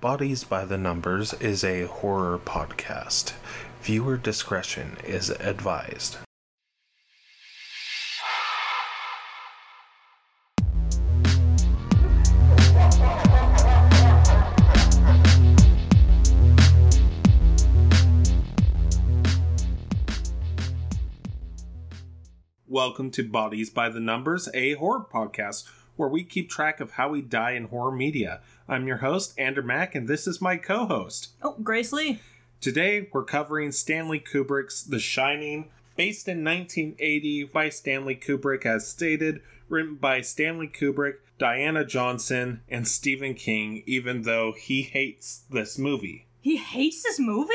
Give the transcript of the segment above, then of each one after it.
Bodies by the Numbers is a horror podcast. Viewer discretion is advised. Welcome to Bodies by the Numbers, a horror podcast where we keep track of how we die in horror media. I'm your host, Andrew Mack, and this is my co host. Oh, Grace Lee. Today, we're covering Stanley Kubrick's The Shining, based in 1980 by Stanley Kubrick, as stated, written by Stanley Kubrick, Diana Johnson, and Stephen King, even though he hates this movie. He hates this movie?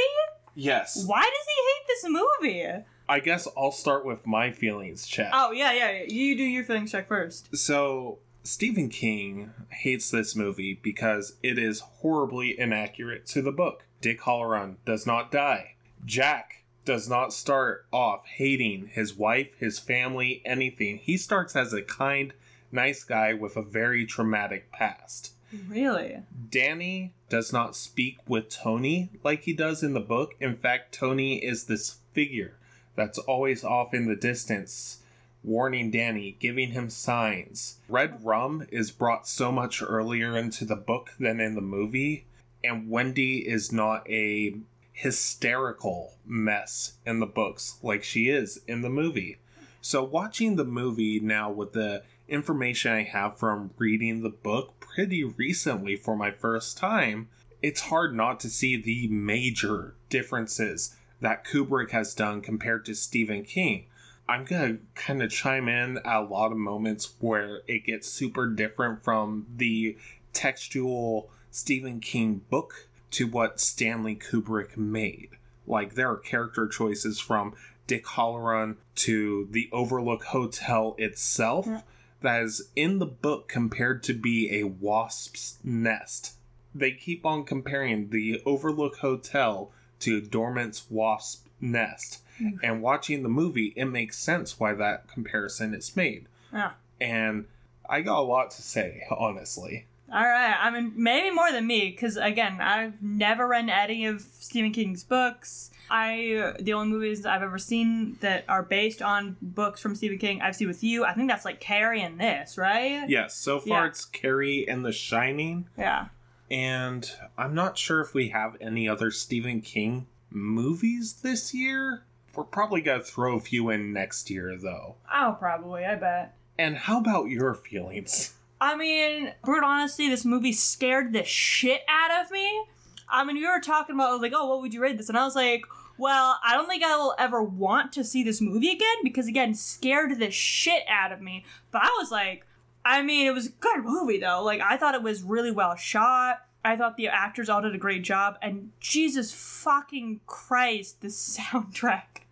Yes. Why does he hate this movie? I guess I'll start with my feelings, check. Oh, yeah, yeah, yeah. You do your feelings check first. So, Stephen King hates this movie because it is horribly inaccurate to the book. Dick Hallorann does not die. Jack does not start off hating his wife, his family, anything. He starts as a kind, nice guy with a very traumatic past. Really? Danny does not speak with Tony like he does in the book. In fact, Tony is this figure that's always off in the distance, warning Danny, giving him signs. Red rum is brought so much earlier into the book than in the movie, and Wendy is not a hysterical mess in the books like she is in the movie. So, watching the movie now with the information I have from reading the book pretty recently for my first time, it's hard not to see the major differences that Kubrick has done compared to Stephen King. I'm gonna kind of chime in at a lot of moments where it gets super different from the textual Stephen King book to what Stanley Kubrick made. Like, there are character choices from Dick Hallorann to the Overlook Hotel itself Yeah. that is in the book compared to be a wasp's nest. They keep on comparing the Overlook Hotel to Dormant's wasp nest. And watching the movie, it makes sense why that comparison is made. Yeah. And I got a lot to say, honestly. All right. I mean, maybe more than me, because again, I've never read any of Stephen King's books. I the only movies I've ever seen that are based on books from Stephen King I've seen with you. I think that's like Carrie and this, right? Yes, so far Yeah. it's Carrie and The Shining, Yeah. and I'm not sure if we have any other Stephen King movies this year. We're probably gonna throw a few in next year, though. Oh, probably. I bet. And how about your feelings? I mean, brutal honesty, this movie scared the shit out of me. I mean, we were talking about like, oh, what would you rate this? And I was like, well, I don't think I will ever want to see this movie again because again, scared the shit out of me. But I was like, I mean, it was a good movie though. Like, I thought it was really well shot. I thought the actors all did a great job, and Jesus fucking Christ, the soundtrack.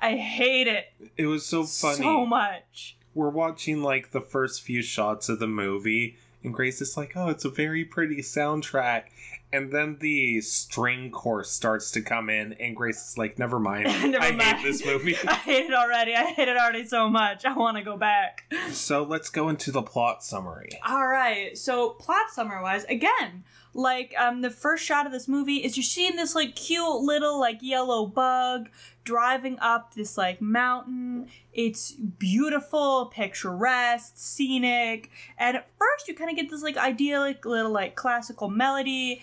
I hate it It was so funny. so much. We're watching like the first few shots of the movie, and Grace is like, "Oh, it's a very pretty soundtrack." And then the string course starts to come in, and Grace is like, "Never mind, Never I mind. hate this movie." I hate it already. I hate it already so much. I want to go back. so let's go into the plot summary. All right. So plot summary wise, again, like um, the first shot of this movie is you're seeing this like cute little like yellow bug driving up this like mountain. It's beautiful, picturesque, scenic, and at first you kind of get this like idyllic little like classical melody.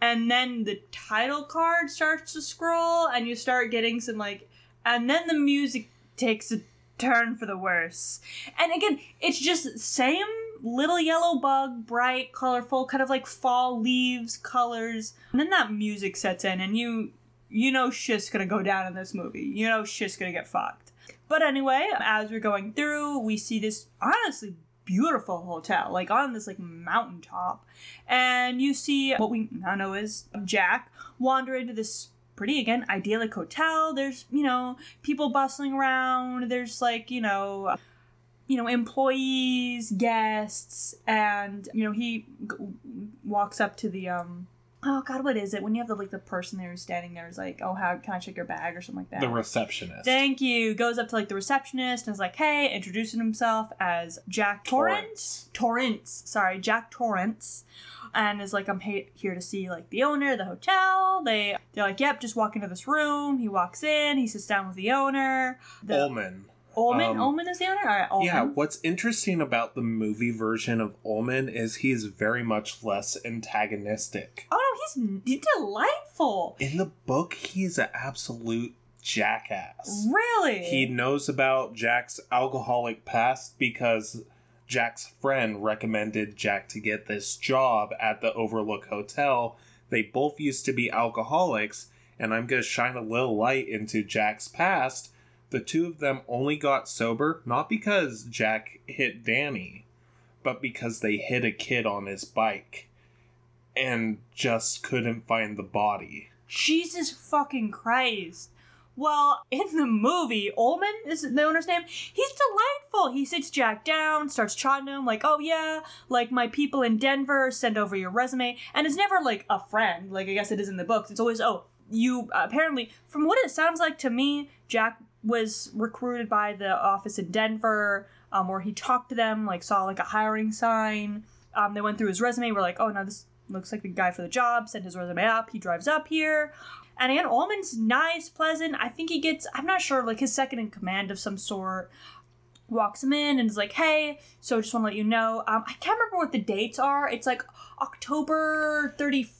And then the title card starts to scroll, and you start getting some like, and then the music takes a turn for the worse. And again, it's just same little yellow bug, bright, colorful, kind of like fall leaves colors. And then that music sets in and you you know shit's gonna go down in this movie. You know shit's gonna get fucked. But anyway, as we're going through, we see this honestly beautiful hotel, like on this like mountaintop. And you see what we now know is Jack wander into this pretty again idyllic hotel. There's, you know, people bustling around. There's like, you know, you know, employees, guests, and you know, he g- walks up to the um oh god, what is it? When you have the like the person there who's standing there is like, oh, how can I check your bag or something like that? The receptionist. Thank you. Goes up to like the receptionist and is like, hey, introducing himself as Jack Torrance. Torrance. Sorry, Jack Torrance. And is like, I'm he- here to see like the owner of the hotel. They they're like, yep, just walk into this room. He walks in. He sits down with the owner. The Ullman. Ullman. Um, Ullman is the owner. All right, Ullman. Yeah, what's interesting about the movie version of Ullman is he's very much less antagonistic. Oh no, he's he's delightful. In the book, he's an absolute jackass. Really. He knows about Jack's alcoholic past because Jack's friend recommended Jack to get this job at the Overlook Hotel. They both used to be alcoholics, and I'm going to shine a little light into Jack's past. The two of them only got sober not because Jack hit Danny, but because they hit a kid on his bike and just couldn't find the body. Jesus fucking Christ. Well, in the movie, Ullman is the owner's name. He's delightful. He sits Jack down, starts chatting him, like, oh yeah, like my people in Denver, send over your resume. And it's never like a friend, like I guess it is in the books. It's always, oh, you apparently, from what it sounds like to me, Jack was recruited by the office in Denver, um, where he talked to them, like saw like a hiring sign. Um, they went through his resume, were like, oh no, this looks like the guy for the job, sent his resume up, he drives up here. And again, Ullman's nice, pleasant. I think he gets, I'm not sure, like his second in command of some sort walks him in and is like, hey, so just want to let you know, um, I can't remember what the dates are. It's like October 31st.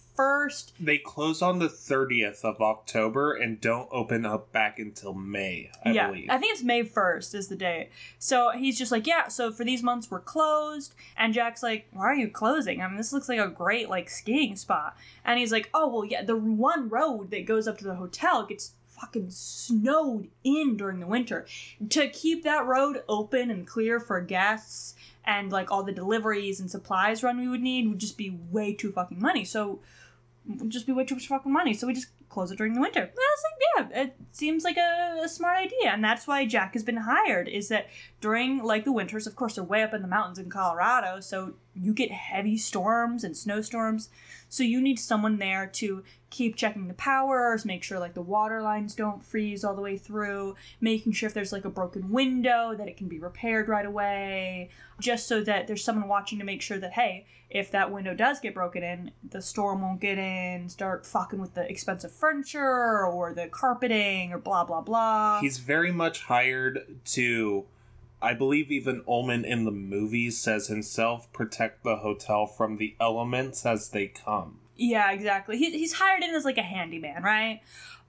They close on the 30th of October and don't open up back until May, I yeah, believe. I think it's May 1st is the date. So he's just like, yeah, so for these months we're closed. And Jack's like, why are you closing? I mean, this looks like a great, like, skiing spot. And he's like, oh, well, yeah, the one road that goes up to the hotel gets fucking snowed in during the winter. To keep that road open and clear for guests and, like, all the deliveries and supplies run we would need would just be way too fucking money. So just be way too much fucking money. So we just close it during the winter. And I was like, yeah, it seems like a, a smart idea. And that's why Jack has been hired, is that during like the winters, of course, they're way up in the mountains in Colorado, so you get heavy storms and snowstorms. So you need someone there to keep checking the powers, make sure like the water lines don't freeze all the way through, making sure if there's like a broken window that it can be repaired right away, just so that there's someone watching to make sure that hey, if that window does get broken in, the storm won't get in, start fucking with the expensive furniture or the carpeting or blah blah blah. He's very much hired to, I believe, even Ullman in the movies says himself, protect the hotel from the elements as they come. Yeah, exactly. He, he's hired in as like a handyman, right?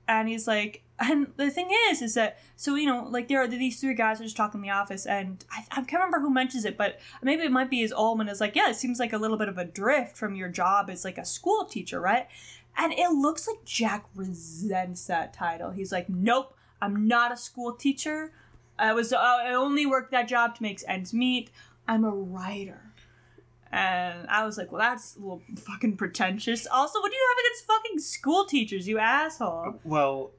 And he's like, and the thing is, is that so you know, like there are these three guys who just talk in the office, and I, I can't remember who mentions it, but maybe it might be his Ullman is like, yeah, it seems like a little bit of a drift from your job as like a school teacher, right? And it looks like Jack resents that title. He's like, nope, I'm not a school teacher. I was I only worked that job to make ends meet. I'm a writer. And I was like, well, that's a little fucking pretentious. Also, what do you have against fucking school teachers, you asshole? Well,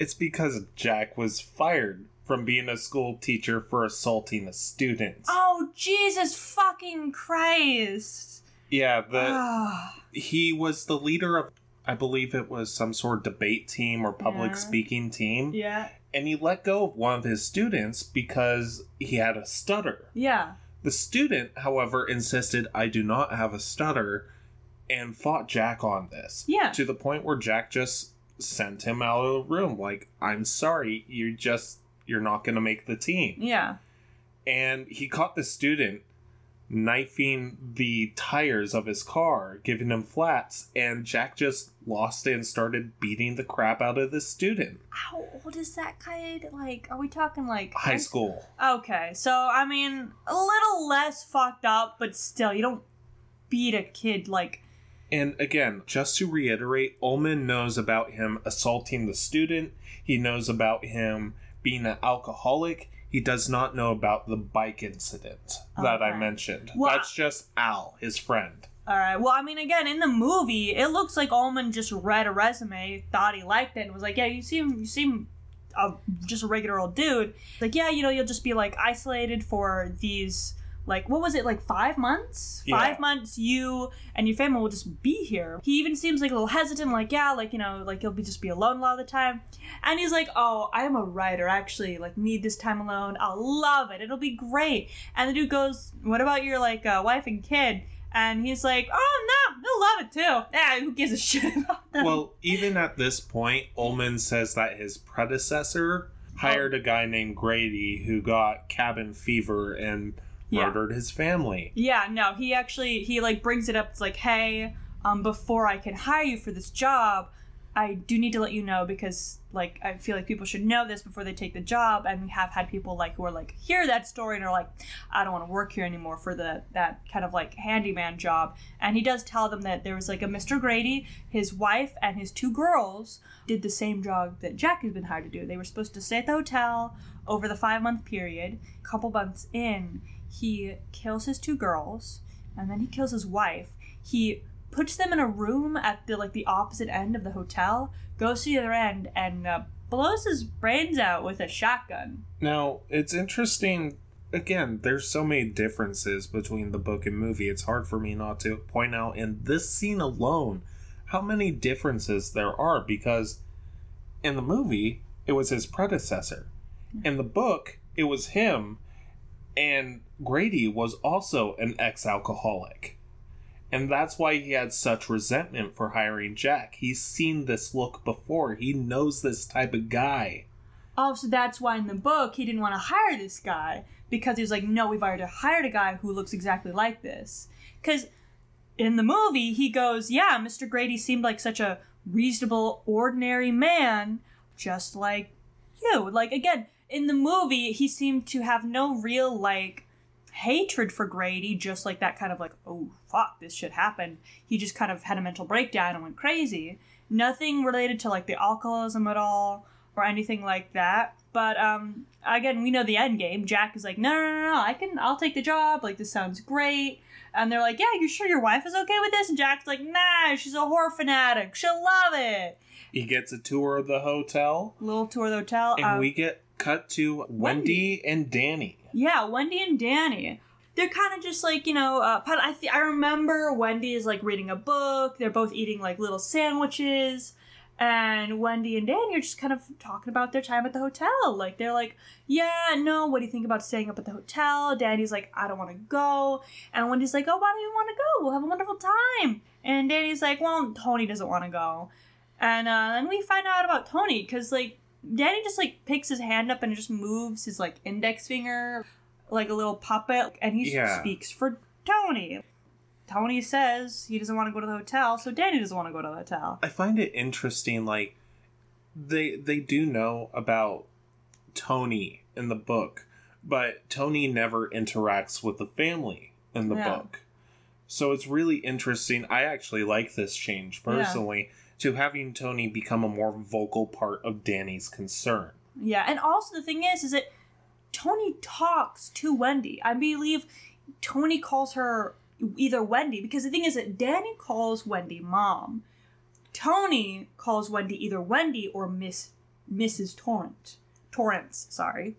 it's because Jack was fired from being a school teacher for assaulting a student. Oh, Jesus fucking Christ. Yeah, the Ah, he was the leader of I believe it was some sort of debate team or public Yeah. speaking team. yeah. And he let go of one of his students because he had a stutter. Yeah. The student, however, insisted I do not have a stutter and fought Jack on this. Yeah. To the point where Jack just sent him out of the room like, "I'm sorry, you just you're not going to make the team." Yeah. And he caught the student knifing the tires of his car, giving him flats, and Jack just lost it and started beating the crap out of the student. How old is that kid? Like, are we talking like High school. Okay, so I mean, a little less fucked up, but still, you don't beat a kid like. And again, just to reiterate, Ullman knows about him assaulting the student. He knows about him being an alcoholic. He does not know about the bike incident that I mentioned. Well, That's just Al, his friend. All right. Well, I mean, again, in the movie, it looks like Ullman just read a resume, thought he liked it, and was like, "Yeah, you seem, you seem, a, just a regular old dude." Like, yeah, you know, you'll just be like isolated for these like what was it like five months? Yeah. five months you and your family will just be here. He even seems like a little hesitant like yeah like you know like he'll be just be alone a lot of the time. And he's like oh i am a writer. I actually like need this time alone. I'll love it. It'll be great. And the dude goes what about your like uh, wife and kid? And he's like oh no they'll love it too. Yeah who gives a shit about them? Well, even at this point, Ullman says that his predecessor hired a guy named Grady who got cabin fever and Yeah. murdered his family. Yeah, no, he actually he like brings it up. It's like, hey, um, before I can hire you for this job, I do need to let you know because like I feel like people should know this before they take the job. And we have had people like who are like hear that story and are like, I don't want to work here anymore for the that kind of like handyman job. And he does tell them that there was like a Mr. Grady, his wife, and his two girls did the same job that Jack has been hired to do. They were supposed to stay at the hotel over the five month period. A couple months in, he kills his two girls and then he kills his wife. He puts them in a room at the like the opposite end of the hotel, goes to the other end, and uh, blows his brains out with a shotgun. Now, it's interesting. Again, there's so many differences between the book and movie. It's hard for me not to point out in this scene alone how many differences there are because in the movie, it was his predecessor. In the book, it was him, and Grady was also an ex alcoholic. And that's why he had such resentment for hiring Jack. He's seen this look before, he knows this type of guy. Oh, so that's why in the book he didn't want to hire this guy because he was like, no, we've already hired a guy who looks exactly like this. Because in the movie he goes, yeah, Mr. Grady seemed like such a reasonable, ordinary man, just like you. Like again, in the movie he seemed to have no real like hatred for Grady, just like that kind of like, oh fuck, this shit happened. He just kind of had a mental breakdown and went crazy. Nothing related to like the alcoholism at all or anything like that. But um again, we know the end game. Jack is like, no, no, no, no, I can, I'll take the job. Like this sounds great. And they're like, yeah, you sure your wife is okay with this? And Jack's like, nah, she's a horror fanatic. She'll love it. He gets a tour of the hotel, Little tour of the hotel. and um, we get cut to Wendy and Danny. Yeah, Wendy and Danny. They're kind of just like you know. Uh, I th- I remember Wendy is like reading a book. They're both eating like little sandwiches, and Wendy and Danny are just kind of talking about their time at the hotel. Like they're like, "Yeah, no, what do you think about staying up at the hotel?" Danny's like, "I don't want to go," and Wendy's like, "Oh, why do you want to go? We'll have a wonderful time." And Danny's like, "Well, Tony doesn't want to go," and uh, then we find out about Tony because like Danny just like picks his hand up and just moves his like index finger like a little puppet and he Yeah. speaks for Tony. Tony says he doesn't want to go to the hotel, so Danny doesn't want to go to the hotel. I find it interesting, like they they do know about Tony in the book, but Tony never interacts with the family in the Yeah. book. So it's really interesting. I actually like this change personally to having Tony become a more vocal part of Danny's concern. Yeah, and also the thing is, is that Tony talks to Wendy. I believe Tony calls her either Wendy because the thing is that Danny calls Wendy mom. Tony calls Wendy either Wendy or Miss Mrs. Torrent. Torrance, sorry.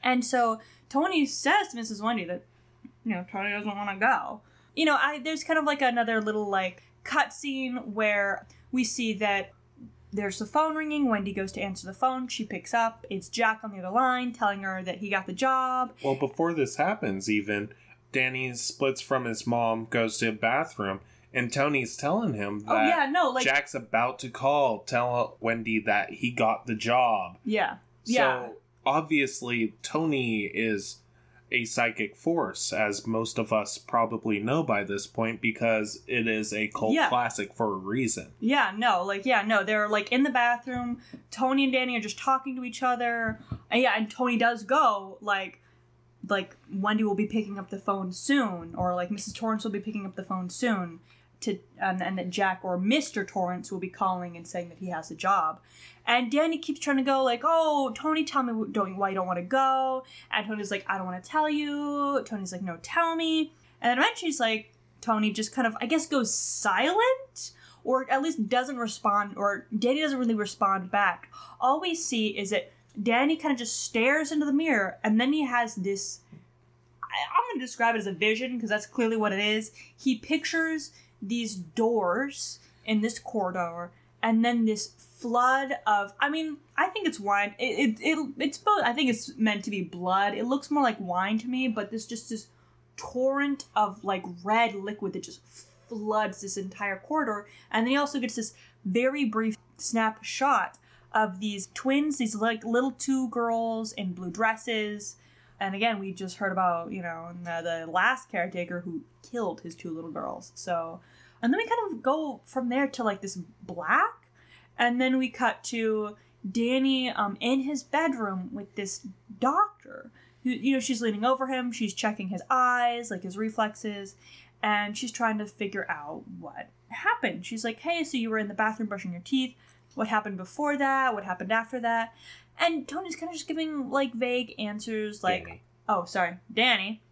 And so Tony says to Mrs. Wendy that you know Tony doesn't want to go. You know, I there's kind of like another little like cut scene where we see that there's the phone ringing. Wendy goes to answer the phone. She picks up. It's Jack on the other line telling her that he got the job. Well, before this happens, even Danny splits from his mom, goes to a bathroom, and Tony's telling him oh, that oh yeah, no, like Jack's about to call, tell Wendy that he got the job. yeah, yeah, So obviously, Tony is a psychic force, as most of us probably know by this point, because it is a cult Yeah. classic for a reason. yeah, no, like yeah, no. They're like in the bathroom. Tony and Danny are just talking to each other. And yeah, and Tony does go like. Like Wendy will be picking up the phone soon, or like Mrs. Torrance will be picking up the phone soon, to um, and that Jack or Mr. Torrance will be calling and saying that he has a job. And Danny keeps trying to go like, "Oh, Tony, tell me don't, why you don't want to go." And Tony's like, "I don't want to tell you." Tony's like, "No, tell me." And then eventually, he's like, Tony just kind of, I guess, goes silent, or at least doesn't respond, or Danny doesn't really respond back. All we see is that Danny kind of just stares into the mirror, and then he has this I'm going to describe it as a vision because that's clearly what it is. He pictures these doors in this corridor and then this flood of I mean, I think it's wine. It, it, it it's both I think it's meant to be blood. It looks more like wine to me, but this just this torrent of like red liquid that just floods this entire corridor. And then he also gets this very brief snap shot of these twins, these like little two girls in blue dresses. And again, we just heard about, you know, the, the last caretaker who killed his two little girls. So, and then we kind of go from there to like this black. And then we cut to Danny um, in his bedroom with this doctor. Who, you know, she's leaning over him, she's checking his eyes, like his reflexes, and she's trying to figure out what happened. She's like, hey, so you were in the bathroom brushing your teeth what happened before that, what happened after that. And Tony's kind of just giving like vague answers, like, Danny. oh, sorry, Danny.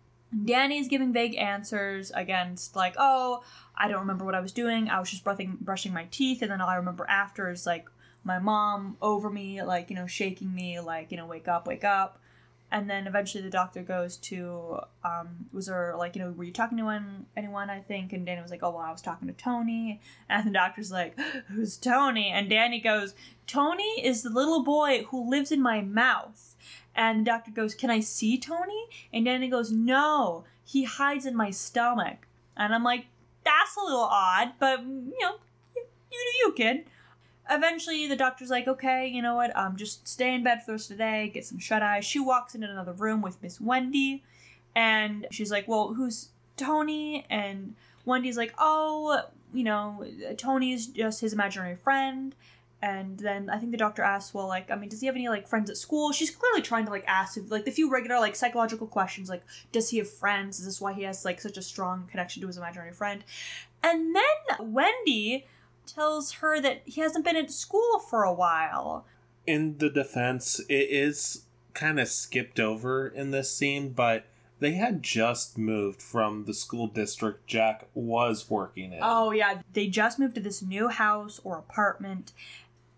Danny's giving vague answers against like, oh, I don't remember what I was doing. I was just brushing brushing my teeth, and then all I remember after is like my mom over me, like you know, shaking me, like you know, wake up, wake up. And then eventually the doctor goes to, um, was there like, you know, were you talking to anyone, anyone, I think? And Danny was like, oh, well, I was talking to Tony. And the doctor's like, who's Tony? And Danny goes, Tony is the little boy who lives in my mouth. And the doctor goes, can I see Tony? And Danny goes, no, he hides in my stomach. And I'm like, that's a little odd, but, you know, you, you do you, kid eventually the doctor's like okay you know what um just stay in bed for the rest of the day get some shut eye she walks into another room with miss wendy and she's like well who's tony? And wendy's like oh you know tony's just his imaginary friend. And then i think the doctor asks well like i mean does he have any like friends at school? She's clearly trying to like ask like the few regular like psychological questions like does he have friends? Is this why he has like such a strong connection to his imaginary friend? And then wendy tells her that he hasn't been at school for a while. In the defense, it is kind of skipped over in this scene, but they had just moved from the school district Jack was working in. Oh, yeah. They just moved to this new house or apartment.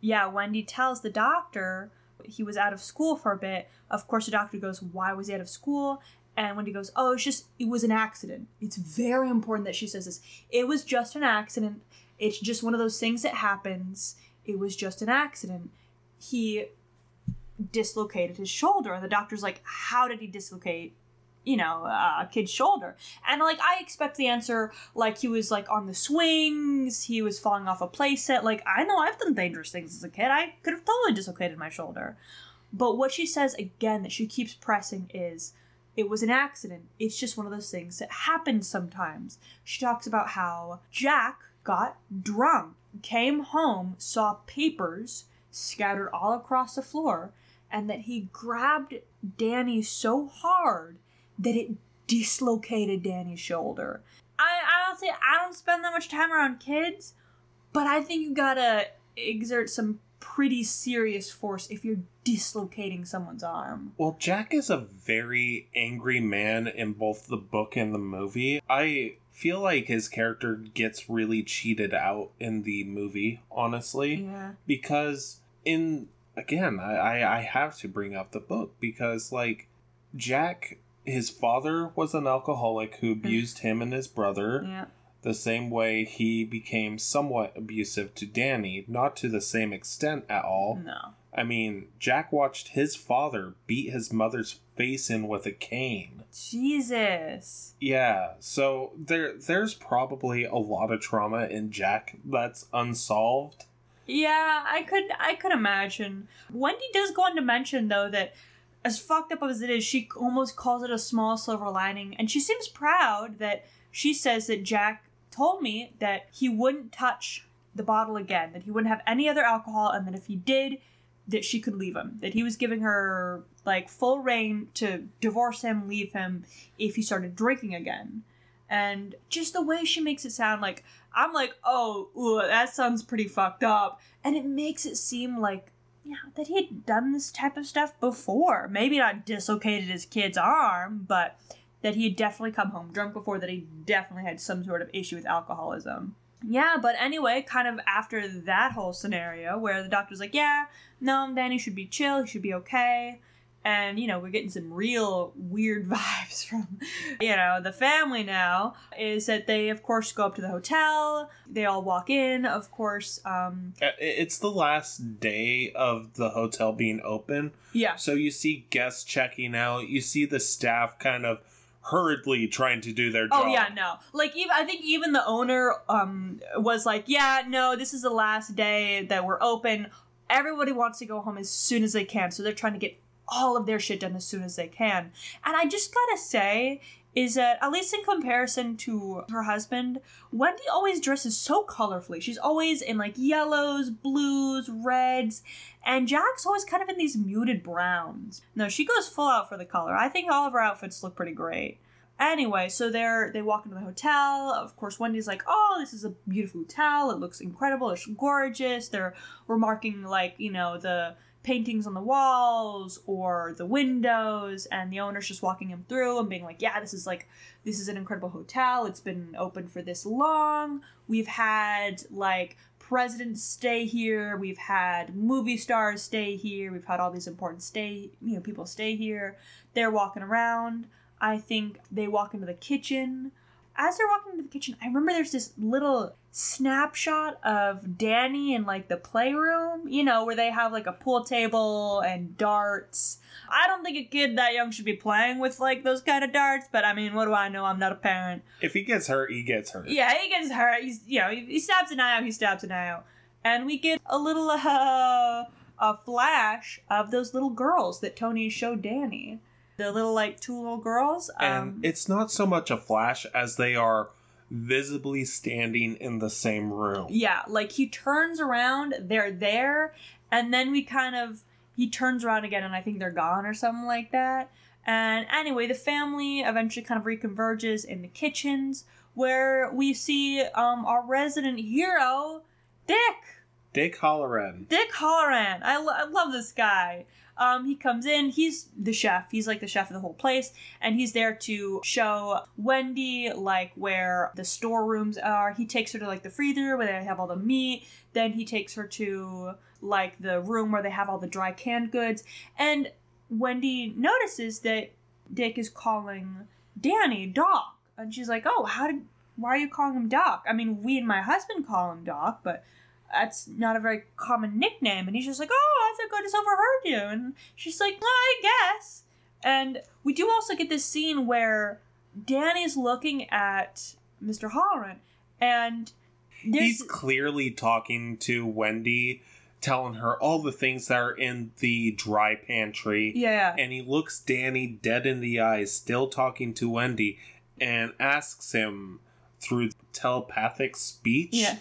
Yeah, Wendy tells the doctor he was out of school for a bit. Of course, the doctor goes, Why was he out of school? And Wendy goes, Oh, it's just, it was an accident. It's very important that she says this. It was just an accident. It's just one of those things that happens. It was just an accident. He dislocated his shoulder. And the doctor's like, How did he dislocate? You know, uh, a kid's shoulder. And like, I expect the answer like he was like on the swings, he was falling off a playset. Like, I know I've done dangerous things as a kid. I could have totally dislocated my shoulder. But what she says again that she keeps pressing is, it was an accident. It's just one of those things that happens sometimes. She talks about how Jack got drunk, came home, saw papers scattered all across the floor, and that he grabbed Danny so hard that it dislocated Danny's shoulder. I, I don't say I don't spend that much time around kids, but I think you gotta exert some pretty serious force if you're dislocating someone's arm. Well, Jack is a very angry man in both the book and the movie. I feel like his character gets really cheated out in the movie, honestly. Yeah. Because in again, I, I have to bring up the book because like Jack his father was an alcoholic who mm. abused him and his brother. Yeah. The same way he became somewhat abusive to Danny, not to the same extent at all. No. I mean, Jack watched his father beat his mother's face in with a cane. Jesus. Yeah, so there there's probably a lot of trauma in Jack that's unsolved. Yeah, I could I could imagine. Wendy does go on to mention though that as fucked up as it is, she almost calls it a small silver lining, and she seems proud that she says that Jack told me that he wouldn't touch the bottle again, that he wouldn't have any other alcohol, and that if he did, that she could leave him. That he was giving her like full reign to divorce him, leave him if he started drinking again. And just the way she makes it sound like I'm like, oh, ooh, that sounds pretty fucked up. And it makes it seem like yeah, that he had done this type of stuff before. Maybe not dislocated his kid's arm, but that he had definitely come home drunk before, that he definitely had some sort of issue with alcoholism. Yeah, but anyway, kind of after that whole scenario where the doctor's like, yeah, no, Danny should be chill, he should be okay. And, you know, we're getting some real weird vibes from, you know, the family now. Is that they, of course, go up to the hotel. They all walk in, of course. Um, Uh, It's the last day of the hotel being open. yeah. So you see guests checking out. You see the staff kind of hurriedly trying to do their job. Oh yeah, no. Like even I think even the owner um was like, "Yeah, no, this is the last day that we're open. Everybody wants to go home as soon as they can, so they're trying to get all of their shit done as soon as they can." And I just got to say is that at least in comparison to her husband, Wendy always dresses so colorfully. She's always in like yellows, blues, reds, and Jack's always kind of in these muted browns. No, she goes full out for the color. I think all of her outfits look pretty great. Anyway, so they're they walk into the hotel. Of course, Wendy's like, "Oh, this is a beautiful hotel. It looks incredible. It's gorgeous." They're remarking like, you know, the paintings on the walls or the windows, and the owner's just walking him through and being like, "Yeah, this is like this is an incredible hotel. It's been open for this long. We've had like presidents stay here. We've had movie stars stay here. We've had all these important stay, you know, people stay here. They're walking around. I think they walk into the kitchen. As they're walking into the kitchen, I remember there's this little snapshot of Danny in like the playroom, you know, where they have like a pool table and darts. I don't think a kid that young should be playing with like those kind of darts, but I mean, what do I know? I'm not a parent. If he gets hurt, he gets hurt. Yeah, he gets hurt. He's you know he, he stabs an eye out. He stabs an eye out, and we get a little uh, a flash of those little girls that Tony showed Danny. The little like two little girls. Um, And it's not so much a flash as they are visibly standing in the same room. yeah, like he turns around, they're there, and then we kind of he turns around again, and I think they're gone or something like that. And anyway, the family eventually kind of reconverges in the kitchens where we see um, our resident hero, Dick. Dick Hallorann. Dick Hallorann. I, lo- I love this guy. Um, he comes in. He's the chef. He's like the chef of the whole place, and he's there to show Wendy like where the storerooms are. He takes her to like the freezer where they have all the meat. Then he takes her to like the room where they have all the dry canned goods. And Wendy notices that Dick is calling Danny Doc, and she's like, "Oh, how did? Why are you calling him Doc? I mean, we and my husband call him Doc, but." That's not a very common nickname. And he's just like, oh, I think I just overheard you. And she's like, well, I guess. And we do also get this scene where Danny's looking at Mr. Hallorann, and He's clearly talking to Wendy, telling her all the things that are in the dry pantry. yeah, And he looks Danny dead in the eyes, still talking to Wendy, and asks him through telepathic speech, yeah,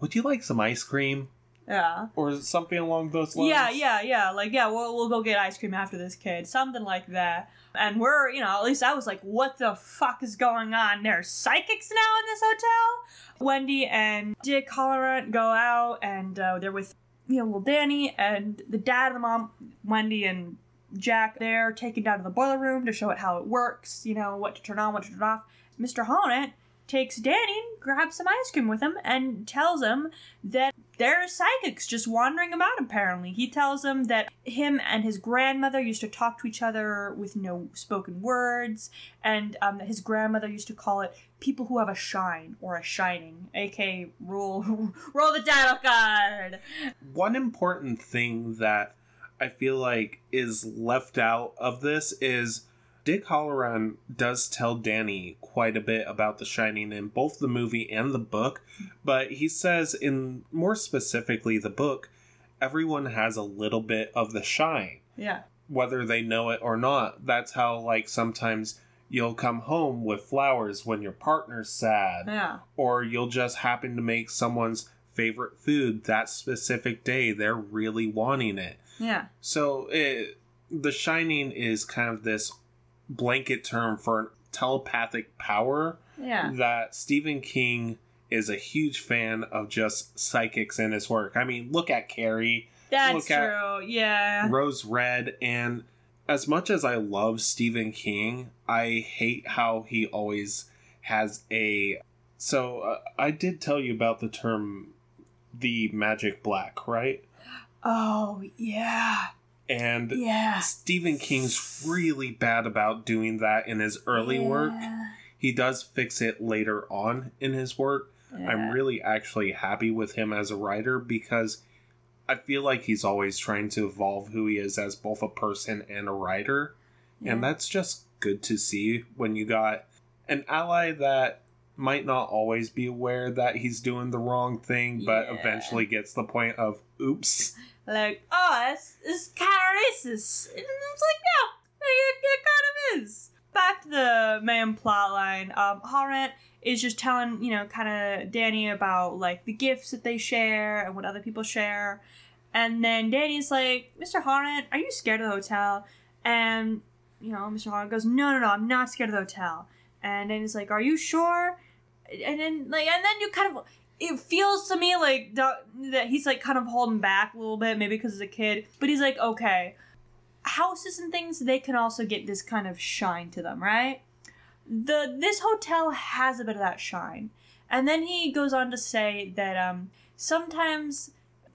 Would you like some ice cream? yeah. Or something along those lines? Yeah, yeah, yeah. Like, yeah, we'll, we'll go get ice cream after this kid. Something like that. And we're, you know, at least I was like, what the fuck is going on? There's psychics now in this hotel? Wendy and Dick Hallorann go out and uh, they're with, you know, little Danny and the dad and the mom, Wendy and Jack, they're taken down to the boiler room to show it how it works, you know, what to turn on, what to turn off. Mr. Hallorann takes Danny, grabs some ice cream with him, and tells him that there are psychics just wandering about apparently. He tells him that him and his grandmother used to talk to each other with no spoken words, and um, that his grandmother used to call it people who have a shine or a shining, aka roll roll the title card. One important thing that I feel like is left out of this is Dick Hallorann does tell Danny quite a bit about The Shining in both the movie and the book, but he says in more specifically the book, everyone has a little bit of the shine, Yeah. whether they know it or not. That's how like sometimes you'll come home with flowers when your partner's sad Yeah. or you'll just happen to make someone's favorite food that specific day. They're really wanting it. Yeah. So, it, The Shining is kind of this blanket term for telepathic power Yeah. that Stephen King is a huge fan of just psychics in his work. I mean, look at Carrie, That's true. Yeah. Rose Red, and as much as I love Stephen King, I hate how he always has a. So uh, I did tell you about the term, the magic black, right? Oh, yeah. And Yeah. Stephen King's really bad about doing that in his early work. He does fix it later on in his work. I'm really actually happy with him as a writer because I feel like he's always trying to evolve who he is as both a person and a writer. And that's just good to see when you got an ally that might not always be aware that he's doing the wrong thing, but Yeah. eventually gets the point of oops. Like, oh, that's it's kind of racist. And it's like, yeah, it, it kind of is. Back to the main plot line. Um, Hallorann is just telling, you know, kind of Danny about like the gifts that they share and what other people share. And then Danny's like, Mr. Hallorann, are you scared of the hotel? And, you know, Mr. Hallorann goes, no, no, no, I'm not scared of the hotel. And Danny's like, are you sure? And then, like, and then you kind of, it feels to me like that, he's like kind of holding back a little bit, maybe because he's a kid. But he's like, okay, houses and things they can also get this kind of shine to them, right? The this hotel has a bit of that shine, and then he goes on to say that um, sometimes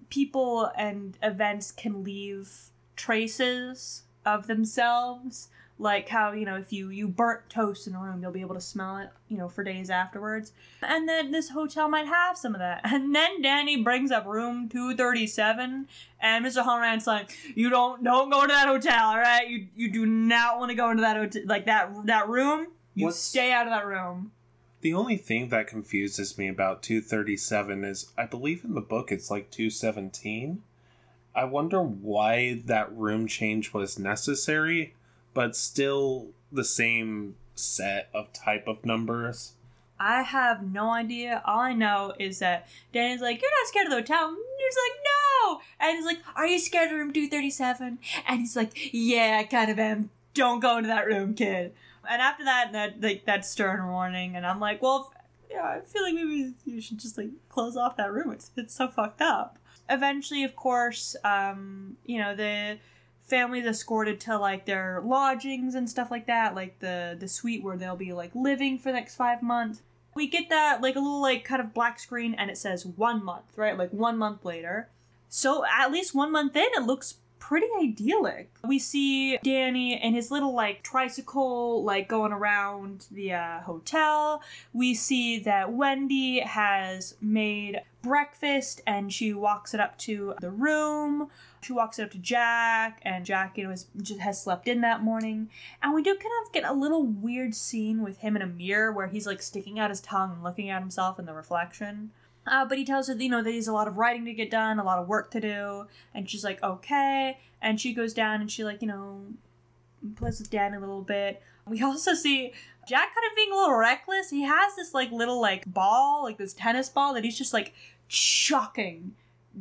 people and events can leave traces of themselves like how you know if you you burnt toast in a room you'll be able to smell it you know for days afterwards. And then this hotel might have some of that. And then danny brings up room 237 and mr Hallorann's like you don't don't go to that hotel all right? You you do not want to go into that hotel like that that room? You What's- stay out of that room. The only thing that confuses me about 237 is I believe in the book it's like 217. I wonder why that room change was necessary, but still the same set of type of numbers. I have no idea. All I know is that Danny's like, You're not scared of the hotel. And he's like, No. And he's like, Are you scared of room 237? And he's like, Yeah, I kind of am. Don't go into that room, kid. And after that, that like that stern warning, and I'm like, Well, yeah, I feel like maybe you should just like close off that room. It's it's so fucked up. Eventually, of course, um, you know, the family's escorted to like their lodgings and stuff like that, like the the suite where they'll be like living for the next five months. We get that like a little like kind of black screen and it says one month, right? Like one month later. So at least one month in, it looks pretty idyllic. We see Danny and his little like tricycle like going around the uh, hotel. We see that Wendy has made breakfast and she walks it up to the room. She walks it up to Jack, and Jack, you know, just has slept in that morning. And we do kind of get a little weird scene with him in a mirror where he's like sticking out his tongue and looking at himself in the reflection. Uh, but he tells her, you know, that he's a lot of writing to get done, a lot of work to do, and she's like, okay. And she goes down and she like, you know, plays with Danny a little bit. We also see Jack kind of being a little reckless. He has this like little like ball, like this tennis ball that he's just like chucking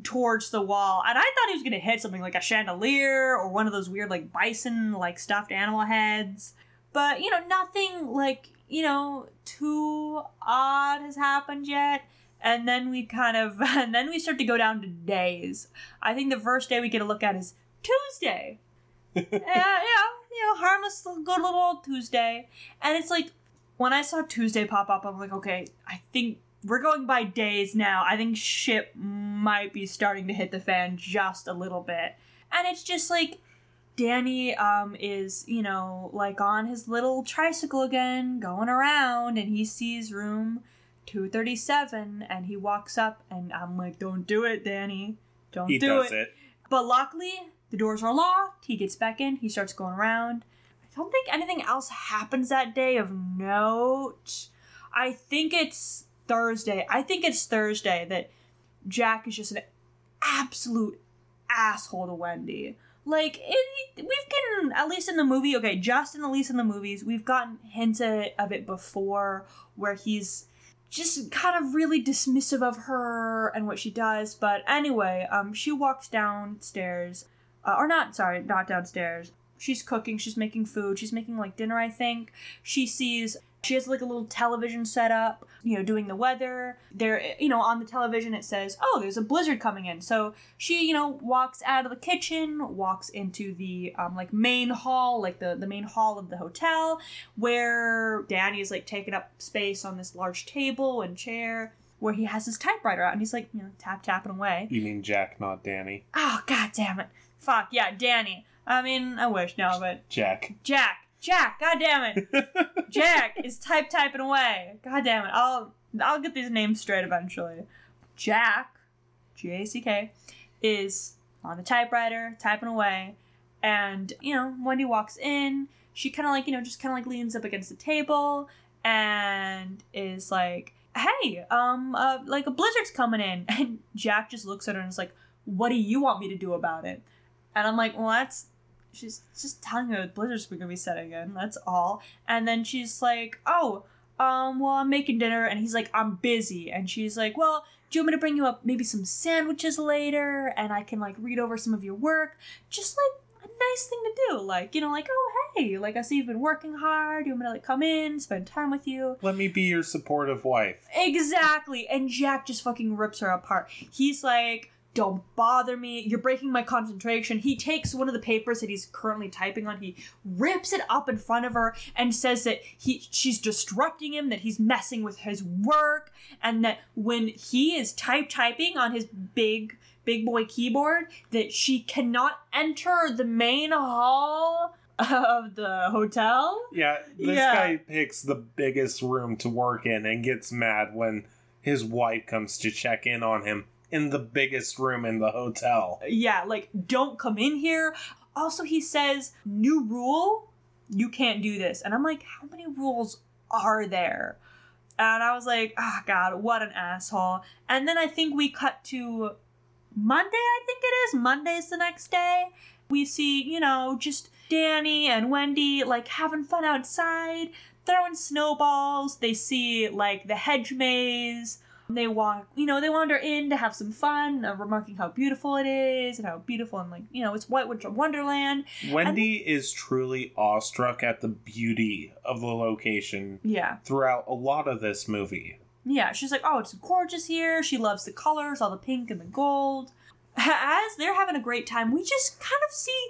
towards the wall. And I thought he was gonna hit something like a chandelier or one of those weird like bison like stuffed animal heads. But you know, nothing like, you know, too odd has happened yet. And then we kind of and then we start to go down to days. I think the first day we get a look at is Tuesday. yeah, yeah, you know, harmless good little old Tuesday. And it's like when I saw Tuesday pop up, I'm like, okay, I think we're going by days now. I think shit might be starting to hit the fan just a little bit. And it's just like Danny um is, you know, like on his little tricycle again, going around and he sees room 237 and he walks up and I'm like, "Don't do it, Danny. Don't He do does it." it. But luckily, the doors are locked. He gets back in. He starts going around. I don't think anything else happens that day of note. I think it's Thursday. I think it's Thursday that Jack is just an absolute asshole to Wendy. Like it, we've gotten at least in the movie. Okay, just in at least in the movies, we've gotten hints of it before, where he's just kind of really dismissive of her and what she does. But anyway, um, she walks downstairs, uh, or not. Sorry, not downstairs. She's cooking. She's making food. She's making like dinner, I think. She sees she has like a little television set up, you know, doing the weather. There, you know, on the television it says, "Oh, there's a blizzard coming in." So she, you know, walks out of the kitchen, walks into the um, like main hall, like the the main hall of the hotel, where Danny is like taking up space on this large table and chair. where he has his typewriter out and he's like, you know, tap tapping away. You mean Jack, not Danny? Oh god damn it. Fuck, yeah, Danny. I mean, I wish no, but Jack. Jack. Jack, god damn it. Jack is type typing away. God damn it. I'll I'll get these names straight eventually. Jack, J A C K, is on the typewriter, typing away, and you know, Wendy walks in. She kind of like, you know, just kind of like leans up against the table and is like, "Hey, um, uh, like a blizzard's coming in." And Jack just looks at her and is like, "What do you want me to do about it?" And I'm like, "Well, that's." She's just telling her the blizzard's gonna be setting in. That's all. And then she's like, "Oh, um, well, I'm making dinner," and he's like, "I'm busy," and she's like, "Well." Do you want me to bring you up maybe some sandwiches later and I can like read over some of your work? Just like a nice thing to do. Like, you know, like, oh, hey, like I see you've been working hard. You want me to like come in, spend time with you? Let me be your supportive wife. Exactly. And Jack just fucking rips her apart. He's like, don't bother me. You're breaking my concentration. He takes one of the papers that he's currently typing on. He rips it up in front of her and says that he she's disrupting him, that he's messing with his work, and that when he is type typing on his big big boy keyboard, that she cannot enter the main hall of the hotel. Yeah, this Yeah. guy picks the biggest room to work in and gets mad when his wife comes to check in on him in the biggest room in the hotel. yeah, like don't come in here. Also, he says, new rule, you can't do this. And I'm like, how many rules are there? And I was like, ah, God, what an asshole. And then I think we cut to Monday, I think it is. Monday's the next day. We see, you know, just Danny and Wendy like having fun outside, throwing snowballs. They see like the hedge maze. They walk, you know, they wander in to have some fun, uh, remarking how beautiful it is and how beautiful and like, you know, it's White Winter Wonderland. Wendy is truly awestruck at the beauty of the location Yeah. throughout a lot of this movie. Yeah, she's like, oh, it's gorgeous here. She loves the colors, all the pink and the gold. As they're having a great time, we just kind of see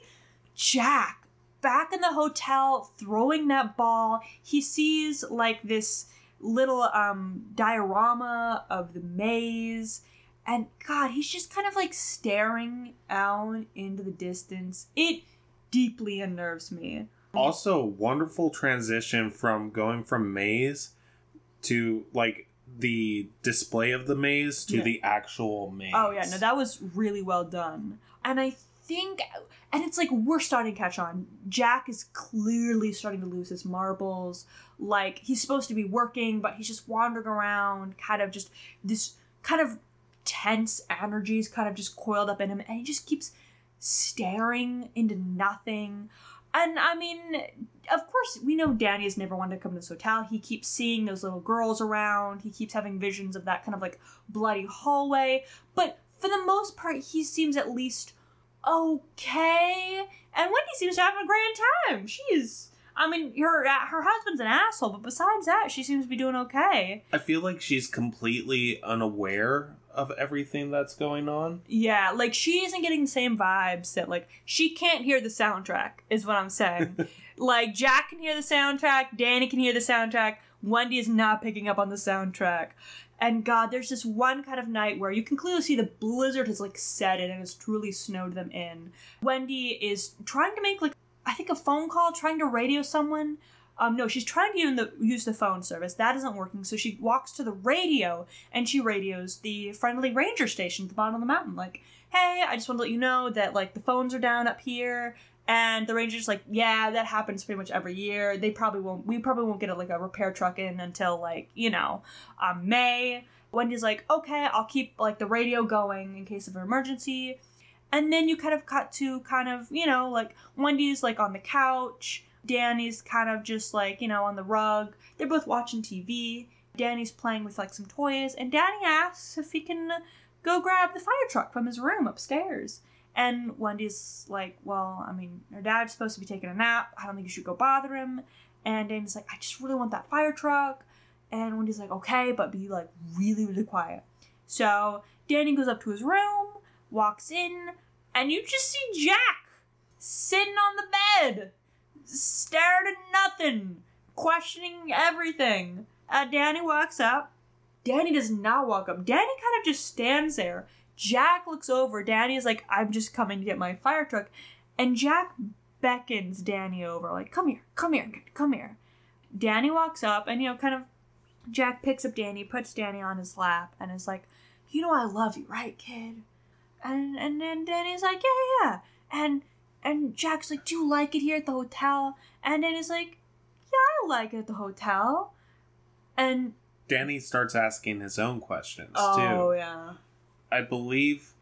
Jack back in the hotel throwing that ball. He sees like this little um diorama of the maze. And God, he's just kind of like staring out into the distance. It deeply unnerves me. Also, wonderful transition from going from maze to like the display of the maze to Yeah. the actual maze. Oh yeah, no, that was really well done. And I think, and it's like we're starting to catch on. Jack is clearly starting to lose his marbles. Like he's supposed to be working, but he's just wandering around, kind of just this kind of tense energies kind of just coiled up in him, and he just keeps staring into nothing. And I mean, of course, we know Danny has never wanted to come to this hotel. He keeps seeing those little girls around. He keeps having visions of that kind of like bloody hallway. But for the most part, he seems at least okay. And Wendy seems to have a grand time. She's, I mean, her her husband's an asshole, but besides that, she seems to be doing okay. I feel like she's completely unaware of everything that's going on. Yeah, like she isn't getting the same vibes that like she can't hear the soundtrack is what I'm saying. like Jack can hear the soundtrack, Danny can hear the soundtrack, Wendy is not picking up on the soundtrack. And God, there's this one kind of night where you can clearly see the blizzard has like set in and has truly snowed them in. Wendy is trying to make like I think a phone call, trying to radio someone. Um, no, she's trying to use the, use the phone service. That isn't working. So she walks to the radio and she radios the friendly ranger station at the bottom of the mountain. Like, hey, I just want to let you know that like the phones are down up here. And the ranger's like, yeah, that happens pretty much every year. They probably won't. We probably won't get a, like a repair truck in until like you know, um, May. Wendy's like, okay, I'll keep like the radio going in case of an emergency. And then you kind of cut to kind of, you know, like Wendy's like on the couch. Danny's kind of just like, you know, on the rug. They're both watching TV. Danny's playing with like some toys. And Danny asks if he can go grab the fire truck from his room upstairs. And Wendy's like, well, I mean, her dad's supposed to be taking a nap. I don't think you should go bother him. And Danny's like, I just really want that fire truck. And Wendy's like, okay, but be like really, really quiet. So Danny goes up to his room, walks in, and you just see Jack sitting on the bed, staring at nothing, questioning everything. Uh, Danny walks up. Danny does not walk up. Danny kind of just stands there. Jack looks over. Danny is like, I'm just coming to get my fire truck. And Jack beckons Danny over, like, come here, come here, come here. Danny walks up and, you know, kind of, Jack picks up Danny, puts Danny on his lap, and is like, you know I love you, right, kid? And and then Danny's like, yeah, yeah, yeah. And and Jack's like, do you like it here at the hotel? And Danny's like, yeah, I like it at the hotel. And Danny starts asking his own questions oh too. Oh yeah, I believe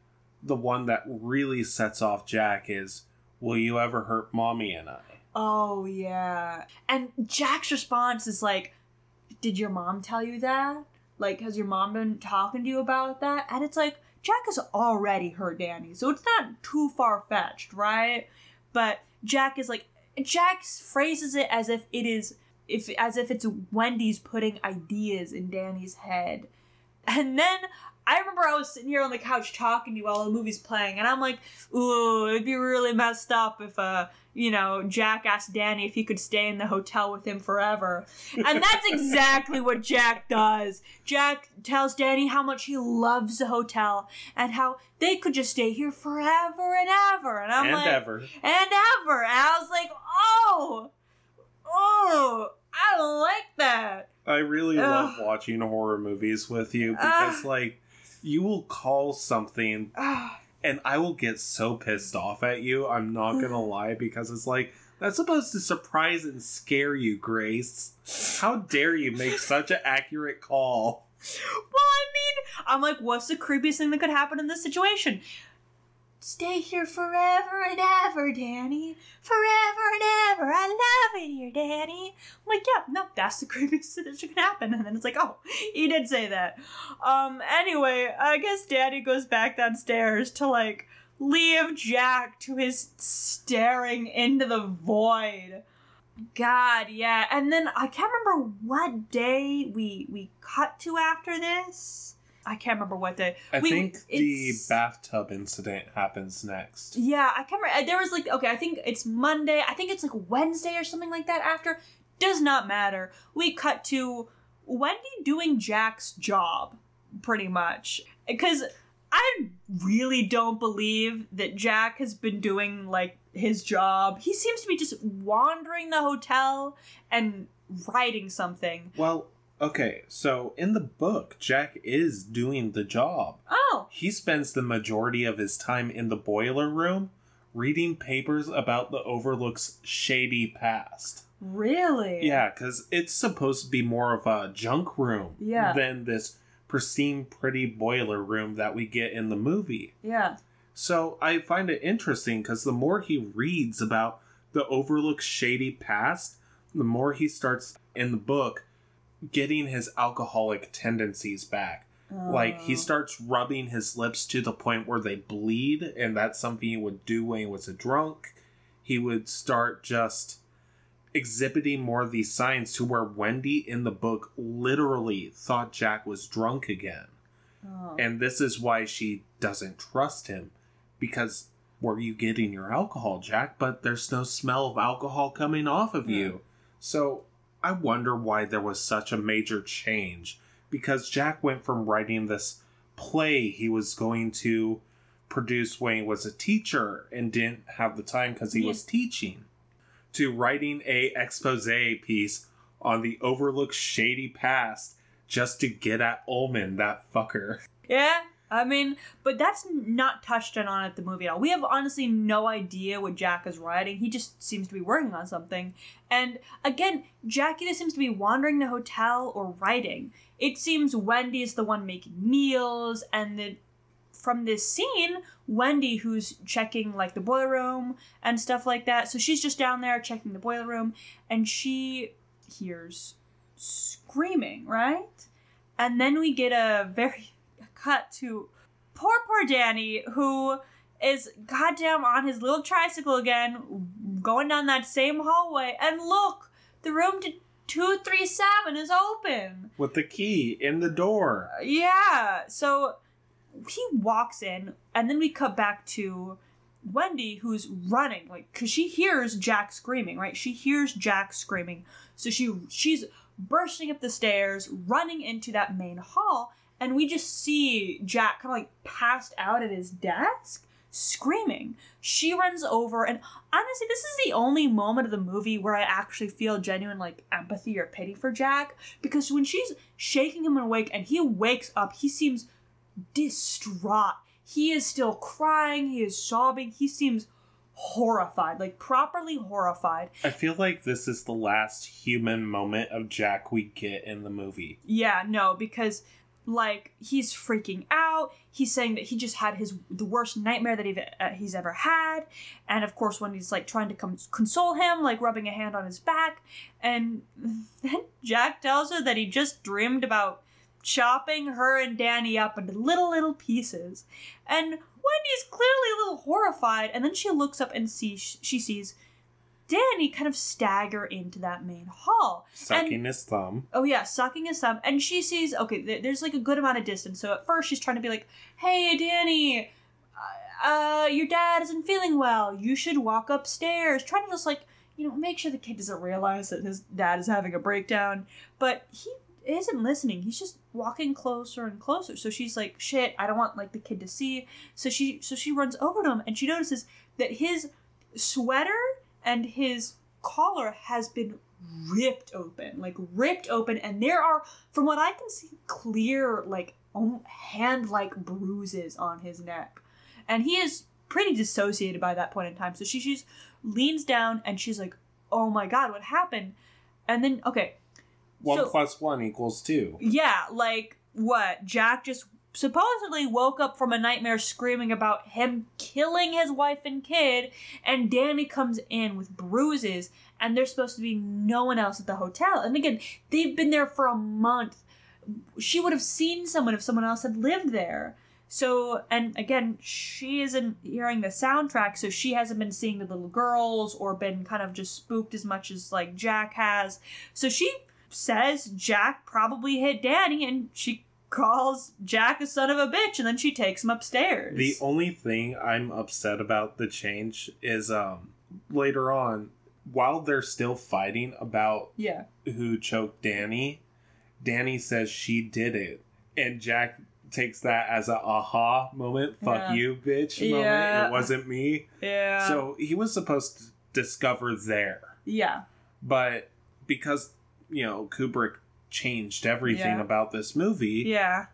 the one that really sets off Jack is, "Will you ever hurt mommy and I?" oh yeah. And Jack's response is like, did your mom tell you that? Like, has your mom been talking to you about that? And it's like, Jack has already hurt Danny, so it's not too far fetched, right? But Jack is like, Jack phrases it as if it is, if as if it's Wendy's putting ideas in Danny's head, and then I remember I was sitting here on the couch talking to you while the movie's playing, and I'm like, ooh, it'd be really messed up if, uh, you know, Jack asked Danny if he could stay in the hotel with him forever. And that's exactly what Jack does. Jack tells Danny how much he loves the hotel and how they could just stay here forever and ever. And I'm and like, ever. and ever. And I was like, oh, oh, I like that. I really Ugh. love watching horror movies with you because, like, you will call something Ah, and I will get so pissed off at you. I'm not gonna lie because it's like that's supposed to surprise and scare you, Grace. How dare you make such an accurate call? well, I mean, I'm like, what's the creepiest thing that could happen in this situation? Stay here forever and ever, Danny. Forever and ever. I love it here, Danny. I'm like, yeah, no, that's the creepiest thing that can happen. And then it's like, oh, he did say that. Um, anyway, I guess Danny goes back downstairs to like leave Jack to his staring into the void. God, yeah. And then I can't remember what day we we cut to after this. I can't remember what day. I We- think the bathtub incident happens next. Yeah, I can't remember. There was like okay, I think it's Monday. I think it's like Wednesday or something like that. After does not matter. We cut to Wendy doing Jack's job, pretty much, because I really don't believe that Jack has been doing like his job. He seems to be just wandering the hotel and writing something. Well, okay, so in the book, Jack is doing the job. Oh, He spends the majority of his time in the boiler room reading papers about the Overlook's shady past. really? Yeah, because it's supposed to be more of a junk room Yeah. than this pristine, pretty boiler room that we get in the movie. Yeah. So I find it interesting because the more he reads about the Overlook's shady past, the more he starts in the book getting his alcoholic tendencies back. Like he Oh. starts rubbing his lips to the point where they bleed, and that's something he would do when he was a drunk. He would start just exhibiting more of these signs to where Wendy in the book literally thought Jack was drunk again. Oh. And this is why she doesn't trust him. Because where are you getting your alcohol, Jack? But there's no smell of alcohol coming off of you. So I wonder why there was such a major change. Because Jack went from writing this play he was going to produce when he was a teacher and didn't have the time because he Yeah. was teaching to writing a expose piece on the Overlook's shady past just to get at Ullman, that fucker. Yeah, I mean, but that's not touched on at the movie at all. We have honestly no idea what Jack is writing. He just seems to be working on something. And again, Jack either seems to be wandering the hotel or writing. It seems Wendy is the one making meals, and that from this scene, Wendy, who's checking like the boiler room and stuff like that, so she's just down there checking the boiler room, and she hears screaming, right? And then we get a very cut to poor, poor Danny, who is goddamn on his little tricycle again, going down that same hallway. And look, the room to 237 is open. With the key in the door. Yeah, so he walks in, and then we cut back to Wendy, who's running, like, because she hears Jack screaming, right? She hears Jack screaming, so she she's bursting up the stairs, running into that main hall, and we just see Jack kind of like passed out at his desk, screaming. She runs over, and honestly, this is the only moment of the movie where I actually feel genuine like empathy or pity for Jack because when she's shaking him awake and he wakes up, he seems distraught. He is still crying, he is sobbing, he seems horrified, like properly horrified. I feel like this is the last human moment of Jack we get in the movie. Yeah, no, because like he's freaking out. He's saying that he just had his the worst nightmare that he uh, he's ever had, and of course when he's like trying to come console him, like rubbing a hand on his back, and then Jack tells her that he just dreamed about chopping her and Danny up into little little pieces, and Wendy's clearly a little horrified, and then she looks up and sees she sees Danny kind of stagger into that main hall. Sucking and, his thumb. Oh yeah, sucking his thumb, and she sees okay. Th- there's like a good amount of distance. So at first she's trying to be like, "Hey, Danny, uh, your dad isn't feeling well. You should walk upstairs." Trying to just like you know make sure the kid doesn't realize that his dad is having a breakdown. But he isn't listening. He's just walking closer and closer. So she's like, "Shit, I don't want like the kid to see." So she so she runs over to him and she notices that his sweater and his collar has been ripped open, like ripped open, and there are, from what I can see, clear like hand-like bruises on his neck, and he is pretty dissociated by that point in time. So she she's leans down and she's like, "Oh my god, what happened?" And then okay, one so, plus one equals two. Yeah, like what? Jack just supposedly woke up from a nightmare screaming about him killing his wife and kid, and Danny comes in with bruises, and there's supposed to be no one else at the hotel. And again, they've been there for a month. She would have seen someone if someone else had lived there. So, and again, she isn't hearing the soundtrack, so she hasn't been seeing the little girls or been kind of just spooked as much as like Jack has. So she says Jack probably hit Danny, and she calls Jack a son of a bitch and then she takes him upstairs. The only thing I'm upset about the change is um later on while they're still fighting about yeah who choked Danny, Danny says she did it and Jack takes that as a aha moment, fuck yeah. you bitch moment. Yeah. It wasn't me. Yeah. So he was supposed to discover there. Yeah. But because you know Kubrick changed everything yeah. about this movie. Yeah.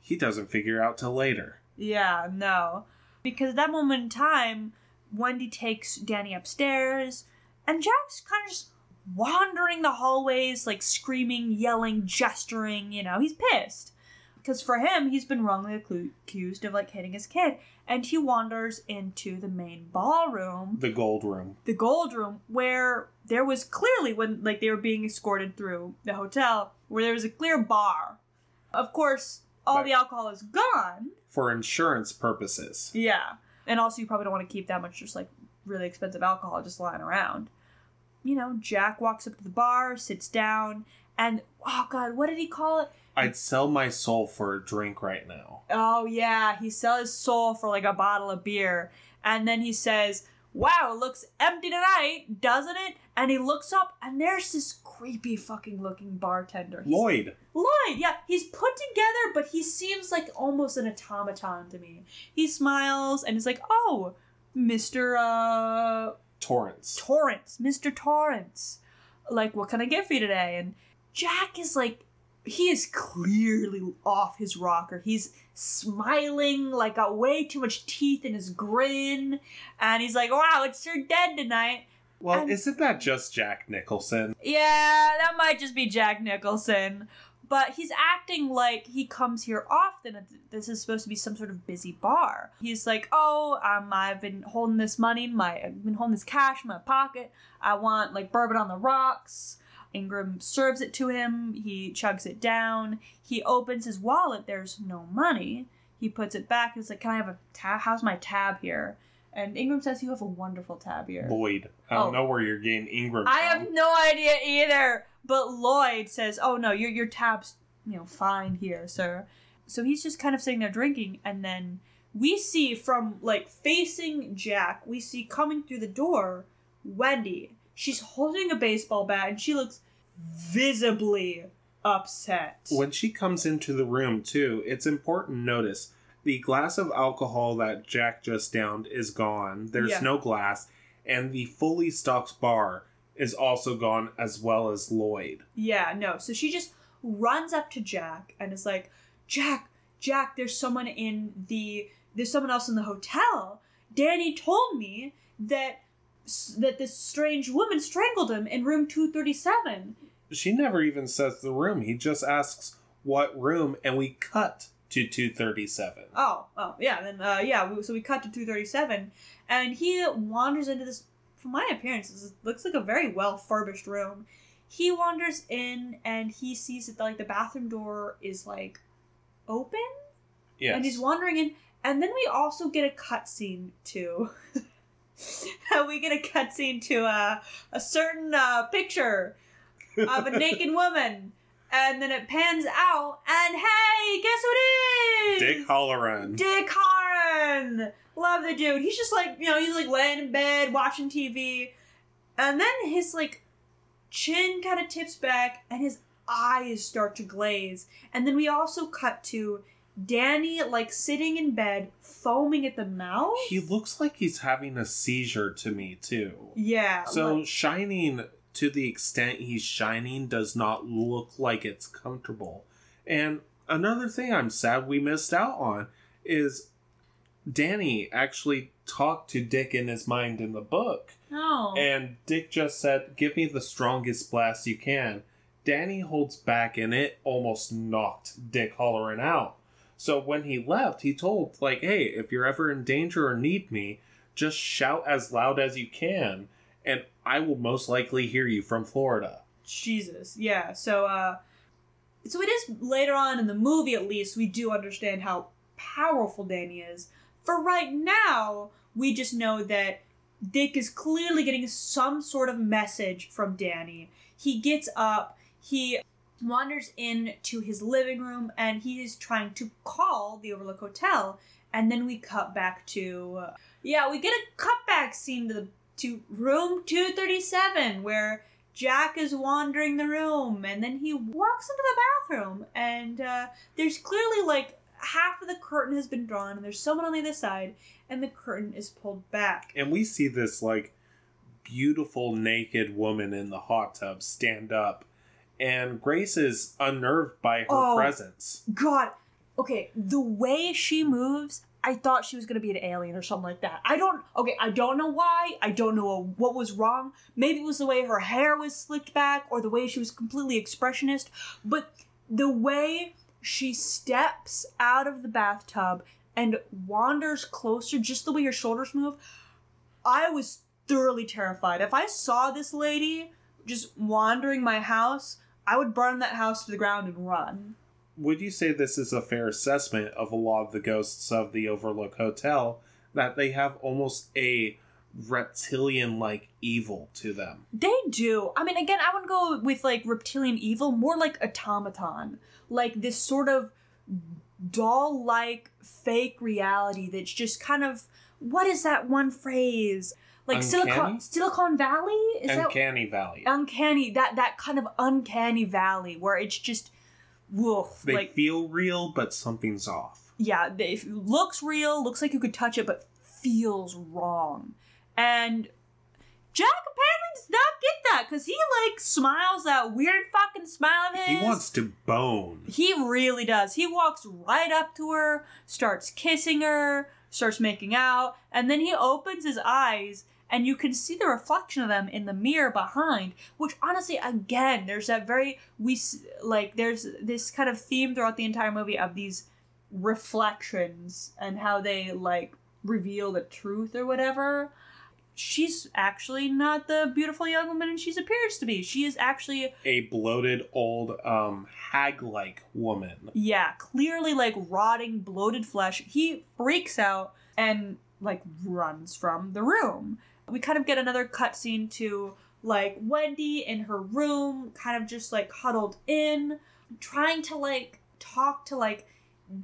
He doesn't figure out till later. Yeah, no. Because that moment in time, Wendy takes Danny upstairs, and Jack's kind of just wandering the hallways, like screaming, yelling, gesturing, you know, he's pissed. Because for him, he's been wrongly accused of like hitting his kid. And he wanders into the main ballroom. The gold room. The gold room, where there was clearly, when like they were being escorted through the hotel, where there was a clear bar. Of course, all the alcohol is gone. For insurance purposes. Yeah. And also, you probably don't want to keep that much just like really expensive alcohol just lying around. You know, Jack walks up to the bar, sits down, and oh god, what did he call it? I'd sell my soul for a drink right now. Oh yeah, he sells his soul for like a bottle of beer, and then he says, "Wow, it looks empty tonight, doesn't it?" And he looks up, and there's this creepy fucking looking bartender. He's, Lloyd. Lloyd, yeah, he's put together, but he seems like almost an automaton to me. He smiles and he's like, "Oh, Mister uh Torrance, Torrance, Mister Torrance, like, what can I get for you today?" And Jack is like he is clearly off his rocker. He's smiling, like got way too much teeth in his grin, and he's like, "Wow, it's your dead tonight." Well, and, isn't that just Jack Nicholson? Yeah, that might just be Jack Nicholson. But he's acting like he comes here often. This is supposed to be some sort of busy bar. He's like, "Oh, um, I've been holding this money in my, I've been holding this cash in my pocket. I want like bourbon on the rocks." Ingram serves it to him. He chugs it down. He opens his wallet. There's no money. He puts it back. He's like, "Can I have a tab? How's my tab here?" And Ingram says, "You have a wonderful tab here." Lloyd, I don't oh. know where you're getting Ingram. I have no idea either. But Lloyd says, "Oh no, your your tab's you know fine here, sir." So he's just kind of sitting there drinking, and then we see from like facing Jack, we see coming through the door Wendy, She's holding a baseball bat and she looks visibly upset. When she comes into the room, too, it's important to notice the glass of alcohol that Jack just downed is gone. There's Yeah. no glass, and the fully stocked bar is also gone, as well as Lloyd. Yeah, no. So she just runs up to Jack and is like, Jack, Jack, there's someone in the there's someone else in the hotel. Danny told me that that this strange woman strangled him in room 237. She never even says the room. He just asks what room, and we cut to 237. Oh, oh, yeah, then uh yeah, we, so we cut to 237 and he wanders into this from my appearance, this looks like a very well furbished room. He wanders in and he sees that like the bathroom door is like open Yes. and he's wandering in and then we also get a cutscene to we get a cutscene to uh, a certain uh, picture of a naked woman and then it pans out and hey guess who it is Dick Hallorann. dick Hallorann! love the dude he's just like you know he's like laying in bed watching tv and then his like chin kind of tips back and his eyes start to glaze and then we also cut to danny like sitting in bed foaming at the mouth he looks like he's having a seizure to me, too. yeah So like- shining to the extent he's shining does not look like it's comfortable. And another thing I'm sad we missed out on is Danny actually talked to Dick in his mind in the book. no And Dick just said, Give me the strongest blast you can. Danny holds back and it almost knocked Dick Hallorann out. So when he left, he told, like, hey, if you're ever in danger or need me, just shout as loud as you can, and I will most likely hear you from Florida. Jesus, yeah. So, uh, so it is later on in the movie, at least, we do understand how powerful Danny is. For right now, we just know that Dick is clearly getting some sort of message from Danny. He gets up, he wanders into his living room, and he is trying to call the Overlook Hotel. And then we cut back to, yeah, we get a cutback scene to the to room two thirty seven where Jack is wandering the room, and then he walks into the bathroom, and uh, there's clearly like half of the curtain has been drawn, and there's someone on the other side, and the curtain is pulled back. And we see this, like, beautiful naked woman in the hot tub stand up, and Grace is unnerved by her Oh. presence. God, okay, the way she moves, I thought she was gonna be an alien or something like that. I don't, okay, I don't know why. I don't know what was wrong. Maybe it was the way her hair was slicked back or the way she was completely expressionist, but the way she steps out of the bathtub and wanders closer, just the way her shoulders move, I was thoroughly terrified. If I saw this lady just wandering my house, I would burn that house to the ground and run. Would you say this is a fair assessment of a lot of the ghosts of the Overlook Hotel that they have almost a reptilian like evil to them? They do. I mean, again, I wouldn't go with like reptilian evil, more like automaton. Like this sort of doll like fake reality that's just kind of what is that one phrase? Like Uncanny? Silicon Silicon Valley? Is Uncanny Valley. uncanny that that kind of uncanny valley where it's just woof they like feel real, but something's off. yeah, they- it looks real, looks like you could touch it, but feels wrong. And Jack apparently does not get that because he like smiles that weird fucking smile of his. He wants to bone. He really does. He walks right up to her, starts kissing her, starts making out, and then he opens his eyes and you can see the reflection of them in the mirror behind, which honestly again, there's that very we like there's this kind of theme throughout the entire movie of these reflections and how they like reveal the truth or whatever. She's actually not the beautiful young woman she appears to be. She is actually A bloated old um hag like woman. Yeah, clearly like rotting, bloated flesh. He freaks out and like runs from the room. We kind of get another cutscene to like Wendy in her room, kind of just like huddled in, trying to like talk to like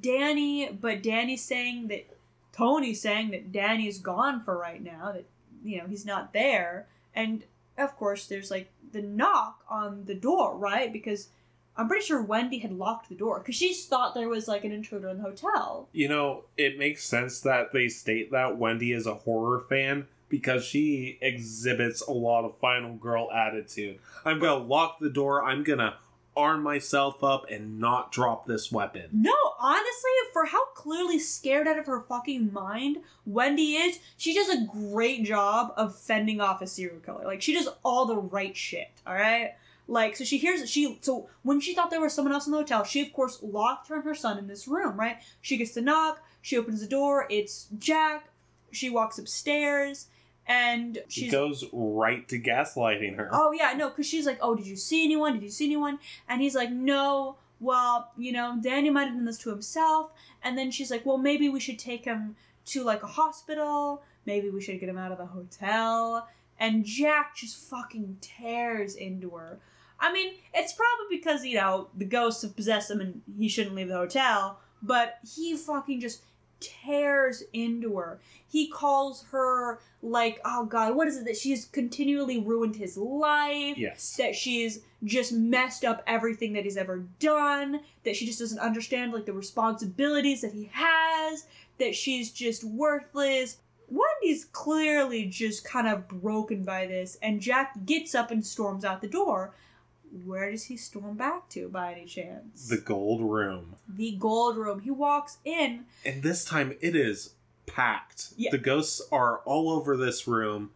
Danny, but Danny's saying that Tony's saying that Danny's gone for right now, that you know, he's not there. And of course, there's like the knock on the door, right? Because I'm pretty sure Wendy had locked the door because she thought there was like an intruder in the hotel. You know, it makes sense that they state that Wendy is a horror fan because she exhibits a lot of final girl attitude. I'm gonna lock the door, I'm gonna arm myself up and not drop this weapon. No, honestly, for how clearly scared out of her fucking mind Wendy is, she does a great job of fending off a serial killer. Like she does all the right shit, alright? Like, so she hears she so when she thought there was someone else in the hotel, she of course locked her and her son in this room, right? She gets to knock, she opens the door, it's Jack, she walks upstairs, and She goes right to gaslighting her. Oh yeah, no, because she's like, "Oh, did you see anyone? Did you see anyone?" And he's like, "No." Well, you know, Danny might have done this to himself. And then she's like, "Well, maybe we should take him to like a hospital. Maybe we should get him out of the hotel." And Jack just fucking tears into her. I mean, it's probably because you know the ghosts have possessed him and he shouldn't leave the hotel. But he fucking just tears into her. He calls her like, oh god, what is it that she's continually ruined his life? Yes. That she's just messed up everything that he's ever done. That she just doesn't understand like the responsibilities that he has. That she's just worthless. Wendy's clearly just kind of broken by this, and Jack gets up and storms out the door. Where does he storm back to, by any chance? The gold room. the gold room. He walks in. And this time it is packed. Yeah. The ghosts are all over this room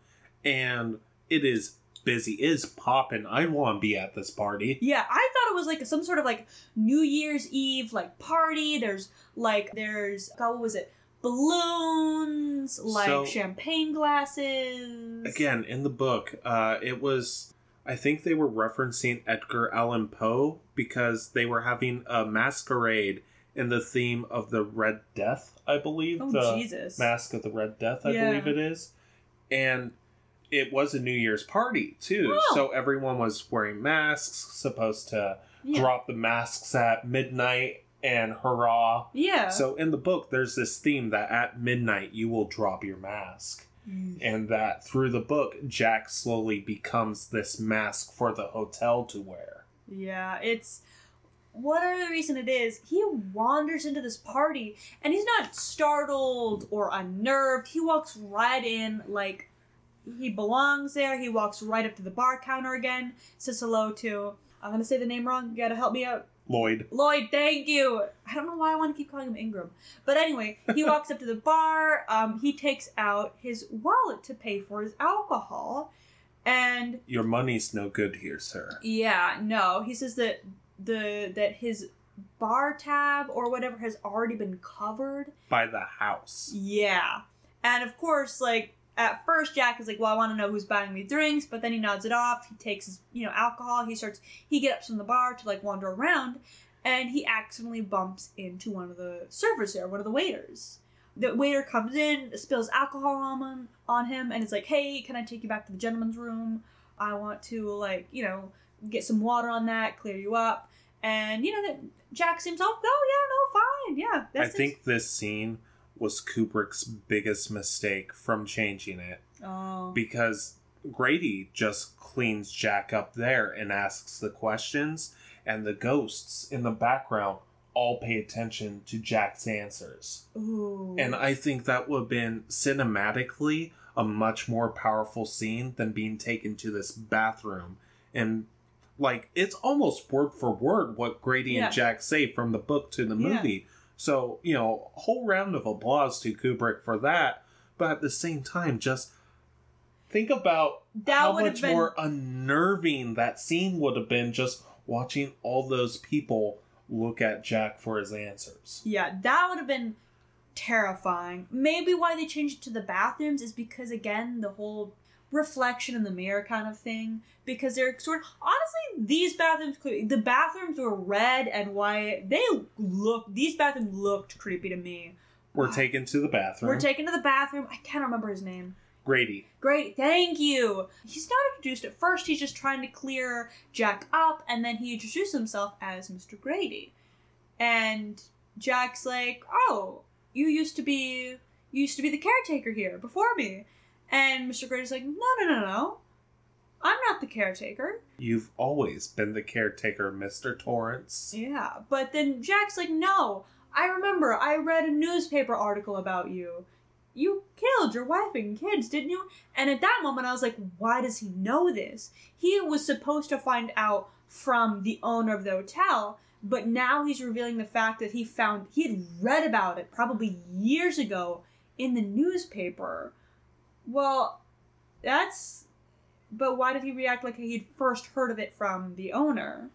and it is busy. It is popping. I want to be at this party. Yeah, I thought it was like some sort of like New Year's Eve like party. There's like there's God, what was it? Balloons, like So- champagne glasses. Again, in the book, uh, it was. I think they were referencing Edgar Allan Poe because they were having a masquerade in the theme of the Red Death, I believe. Oh the Jesus! Masque of the Red Death, I Yeah. believe it is. And it was a New Year's party, too. Oh. So everyone was wearing masks, supposed to yeah. drop the masks at midnight and hurrah. yeah. So in the book, there's this theme that at midnight you will drop your mask. Mm. And that through the book, Jack slowly becomes this mask for the hotel to wear. Yeah, it's whatever the reason it is, he wanders into this party and he's not startled or unnerved. He walks right in like he belongs there. He walks right up to the bar counter again, says hello to I'm gonna say the name wrong, you gotta help me out. Lloyd. Lloyd, thank you. I don't know why I want to keep calling him Ingram. But anyway, he walks up to the bar. Um, he takes out his wallet to pay for his alcohol. And Your money's no good here, sir. yeah, no. He says that the that his bar tab or whatever has already been covered. By the house. Yeah. And of course, like at first Jack is like, Well, I wanna know who's buying me drinks, but then he nods it off, he takes his you know, alcohol, he starts he gets up from the bar to like wander around and he accidentally bumps into one of the servers there, one of the waiters. The waiter comes in, spills alcohol on him, on him, and it's like, "Hey, can I take you back to the gentleman's room? I want to like, you know, get some water on that, clear you up." And you know that Jack seems, "Oh, oh yeah, no, fine, yeah." I think this scene was Kubrick's biggest mistake from changing it. Oh. because Grady just cleans Jack up there and asks the questions, and the ghosts in the background all pay attention to Jack's answers. Ooh. And I think that would have been cinematically a much more powerful scene than being taken to this bathroom. And like it's almost word for word what Grady Yeah. and Jack say from the book to the Yeah. So, you know, whole round of applause to Kubrick for that. But at the same time, just think about that how much been more unnerving that scene would have been just watching all those people look at Jack for his answers. yeah, that would have been terrifying. Maybe why they changed it to the bathrooms is because again the whole reflection in the mirror kind of thing. Because they're sort of honestly these bathrooms the bathrooms were red and white. They look these bathrooms looked creepy to me. We're taken to the bathroom. We're taken to the bathroom. I can't remember his name. Grady. Great, thank you. He's not introduced at first. He's just trying to clear Jack up, and then he introduced himself as Mr. Grady. And Jack's like, "Oh, you used to be you used to be the caretaker here before me." And Mr. Grady's like, "No, no, no, no. I'm not the caretaker. You've always been the caretaker, Mr. Torrance. Yeah, but then Jack's like, no, I remember I read a newspaper article about you. You killed your wife and kids, didn't you? And at that moment, I was like, why does he know this? He was supposed to find out from the owner of the hotel, but now he's revealing the fact that he found, he had read about it probably years ago in the newspaper. Well, that's. But why did he react like he'd first heard of it from the owner?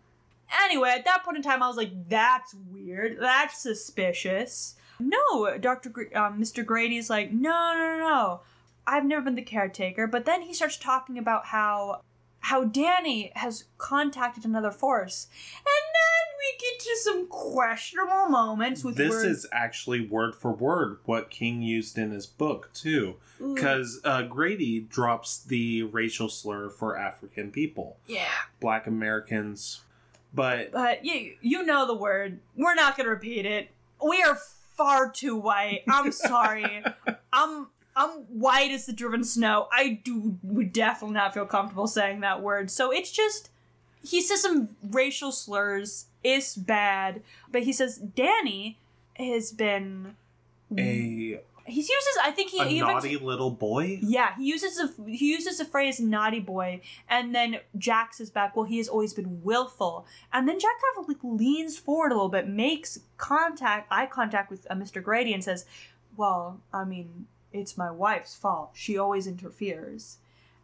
Anyway, at that point in time, I was like, "That's weird. That's suspicious." No, Doctor Gr- um, Mr. Grady's like, "No, no, no, no. I've never been the caretaker." But then he starts talking about how how Danny has contacted another force, and then we get to some questionable moments with This words. is actually word for word what King used in his book, too. Because uh, Grady drops the racial slur for African people, yeah, black Americans. But but you you know the word. We're not gonna repeat it. We are far too white. I'm sorry. I'm I'm white as the driven snow. I do would definitely not feel comfortable saying that word. So it's just he says some racial slurs. It's bad, but he says Danny has been. a, He uses. I think he a even. naughty little boy? Yeah, he uses a he uses the phrase "naughty boy," and then Jack says back, "Well, he has always been willful." And then Jack kind of like leans forward a little bit, makes contact, eye contact with uh, Mr. Grady, and says, "Well, I mean, it's my wife's fault. She always interferes."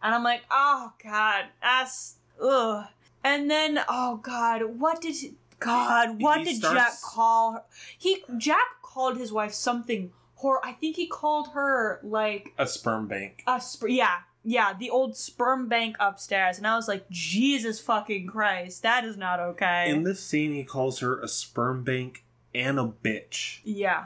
And I'm like, "Oh God, that's ugh." And then, oh God, what did he, God? What He did starts- Jack call her? He Jack called his wife something. Hor- I think he called her like A sperm bank. a sp- yeah yeah the old sperm bank upstairs and i was like jesus fucking christ that is not okay In this scene, he calls her a sperm bank and a bitch. yeah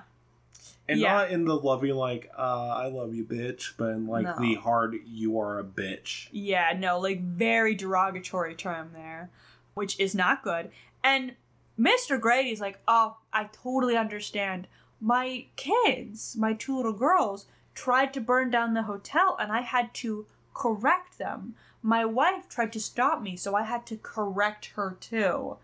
And Yeah. not in the loving, like, uh, I love you, bitch, but in, like, No. the hard, you are a bitch. yeah no like very derogatory term there which is not good and mr grady's like oh i totally understand my kids my two little girls tried to burn down the hotel and i had to correct them my wife tried to stop me so i had to correct her too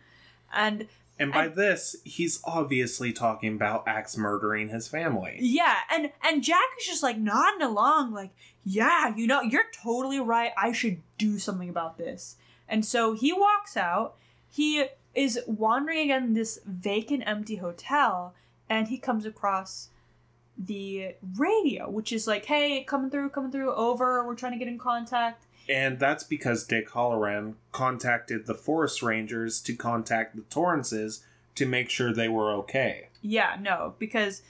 and And by And- this, he's obviously talking about Axe murdering his family. Yeah, and and Jack is just like nodding along, like, yeah, you know, you're totally right. I should do something about this. And so he walks out. He is wandering again in this vacant, empty hotel, and he comes across the radio, which is like, hey, coming through, coming through, over. We're trying to get in contact. And that's because Dick Hallorann contacted the forest rangers to contact the Torrances to make sure they were okay. Yeah, no, because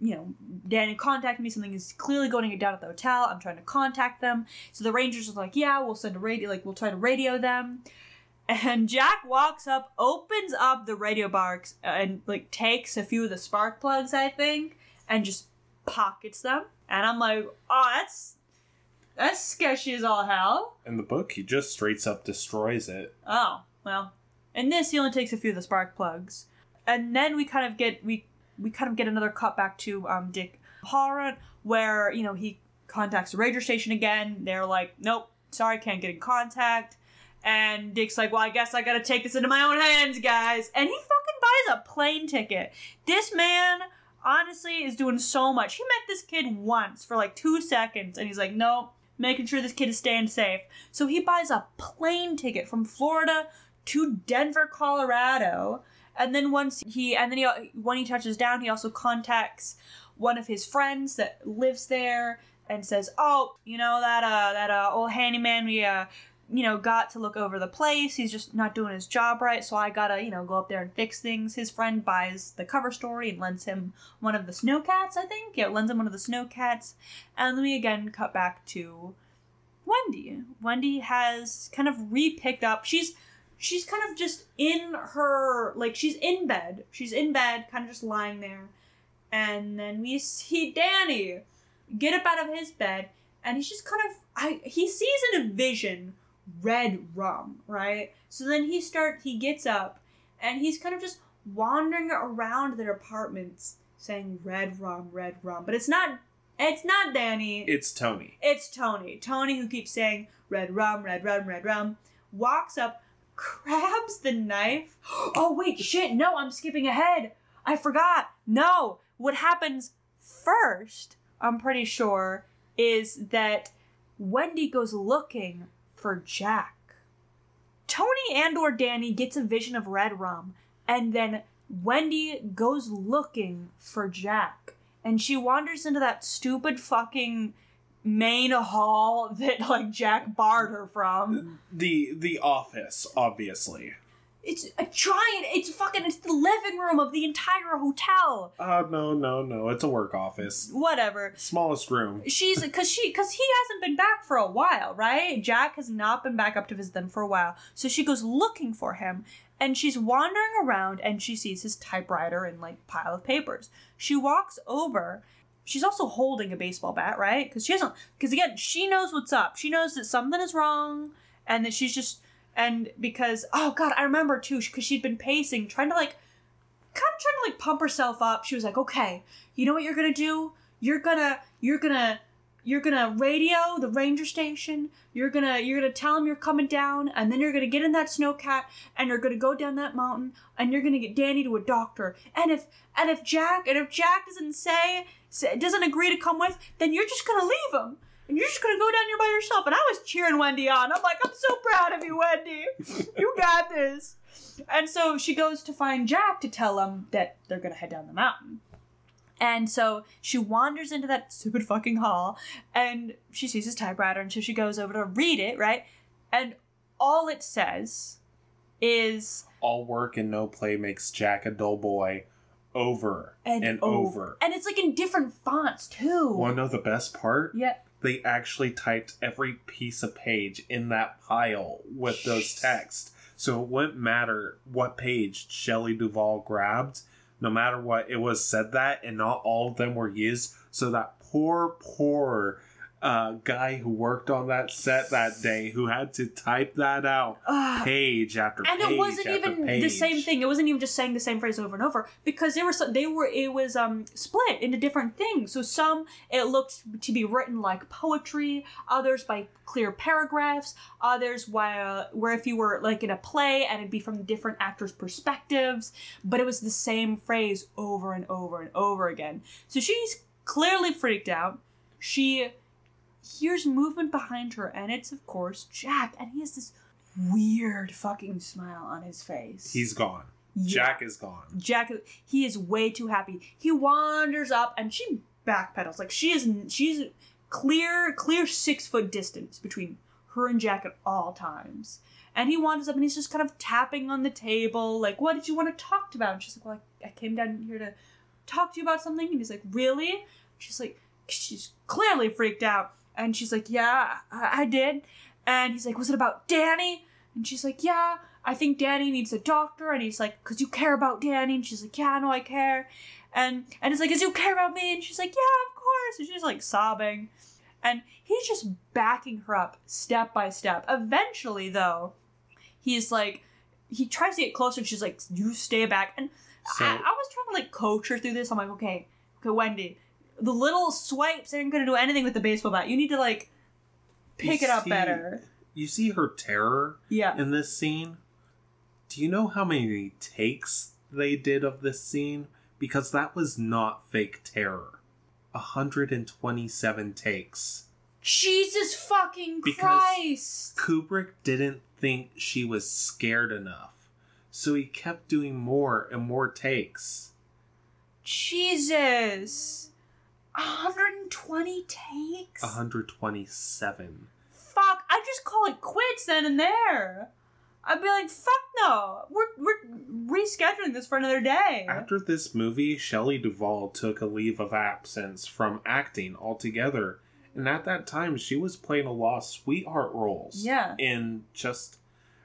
you know, Danny contacted me. Something is clearly going down at the hotel. I'm trying to contact them. So the Rangers are like, "Yeah, we'll send a radio. Like, we'll try to radio them." And Jack walks up, opens up the radio box, uh, and like takes a few of the spark plugs, I think, and just pockets them. And I'm like, "Oh, that's that's sketchy as all hell." In the book, he just straight up destroys it. Oh, well. In this, he only takes a few of the spark plugs. And then we kind of get we we kind of get another cut back to um Dick Hallorann where, you know, he contacts the Ranger station again. They're like, Nope, sorry, can't get in contact. And Dick's like, Well, I guess I gotta take this into my own hands, guys. And he fucking buys a plane ticket. This man honestly is doing so much. He met this kid once for like two seconds, and he's like, Nope, making sure this kid is staying safe. So he buys a plane ticket from Florida to Denver, Colorado. And then once he and then he when he touches down, he also contacts one of his friends that lives there and says, "Oh, you know that uh that uh old handyman we uh you know got to look over the place. He's just not doing his job right, so I gotta you know go up there and fix things." His friend buys the cover story and lends him one of the snowcats. I think yeah, lends him one of the snowcats. And then we again cut back to Wendy. Wendy has kind of re-picked up. She's she's kind of just in her like she's in bed. She's in bed, kind of just lying there. And then we see Danny get up out of his bed and he's just kind of I he sees in a vision red rum, right? So then he start he gets up and he's kind of just wandering around their apartments saying red rum, red rum. But it's not It's not Danny. It's Tony. It's Tony. Tony who keeps saying red rum, red rum, red rum. Walks up, grabs the knife. Oh wait, shit, no, I'm skipping ahead. I forgot. No. What happens first, I'm pretty sure, is that Wendy goes looking for Jack. Tony and or Danny gets a vision of red rum, and then Wendy goes looking for Jack. And she wanders into that stupid fucking main hall that like Jack barred her from. The the office, obviously. It's a giant it's fucking it's the living room of the entire hotel. Uh no, no, no. It's a work office. Whatever. Smallest room. She's cause she cause he hasn't been back for a while, right? Jack has not been back up to visit them for a while. So she goes looking for him and she's wandering around and she sees his typewriter and like pile of papers. She walks over. She's also holding a baseball bat, right? Because she hasn't. Because again, she knows what's up. She knows that something is wrong, and that she's just. And because oh god, I remember too, because she'd been pacing, trying to like, kind of trying to like pump herself up. She was like, okay, you know what you're gonna do? You're gonna, you're gonna you're gonna radio the ranger station you're gonna you're gonna tell them you're coming down and then you're gonna get in that snowcat and you're gonna go down that mountain and you're gonna get danny to a doctor and if and if jack and if jack doesn't say, doesn't agree to come with then you're just gonna leave him and you're just gonna go down here by yourself and i was cheering wendy on i'm like i'm so proud of you wendy you got this and so she goes to find jack to tell him that they're gonna head down the mountain and so she wanders into that stupid fucking hall and she sees his typewriter and so she goes over to read it, right? And all it says is All work and no play makes Jack a dull boy over and, and, over. over. And it's like in different fonts too. Want to know the best part? yeah. They actually typed every piece of page in that pile with those texts. So it wouldn't matter what page Shelley Duvall grabbed, no matter what, it was said that, and not all of them were used. So that poor, poor uh, guy who worked on that set that day, who had to type that out Ugh. page after and page And it wasn't even the same thing. It wasn't even just saying the same phrase over and over because they were so, they were it was um split into different things. So some it looked to be written like poetry, others by clear paragraphs, others while where if you were like in a play and it'd be from different actors' perspectives, but it was the same phrase over and over and over again. So she's clearly freaked out. She hears movement behind her, and it's of course Jack, and he has this weird fucking smile on his face. He's gone. Yeah. Jack is gone. Jack. He is way too happy. He wanders up, and she backpedals. Like she is. She's clear, clear six foot distance between her and Jack at all times. And he wanders up, and he's just kind of tapping on the table, like, "What did you want to talk about?" And she's like, "Well, I, I came down here to talk to you about something." And he's like, "Really?" She's like, she's clearly freaked out. And she's like, Yeah, I, I did. And he's like, Was it about Danny? And she's like, Yeah, I think Danny needs a doctor. And he's like, Because you care about Danny. And she's like, Yeah, I know I care. And and it's like, Cause you care about me. And she's like, Yeah, of course. And she's like sobbing. And he's just backing her up step by step. Eventually, though, he's like, he tries to get closer. And she's like, You stay back. And So I, I was trying to like coach her through this. I'm like, okay, okay, Wendy, the little swipes aren't gonna do anything with the baseball bat. You need to like pick You it up see- better. you see her terror Yeah. in this scene. Do you know how many takes they did of this scene? Because that was not fake terror. 127 takes. Jesus fucking Because- Christ! Kubrick didn't think she was scared enough. So he kept doing more and more takes. Jesus! 120 takes? 127. Fuck! I just call it quits then and there. I'd be like, fuck no. We're we're rescheduling this for another day. After this movie, Shelley Duvall took a leave of absence from acting altogether. And at that time, she was playing a lot of sweetheart roles Yeah. in just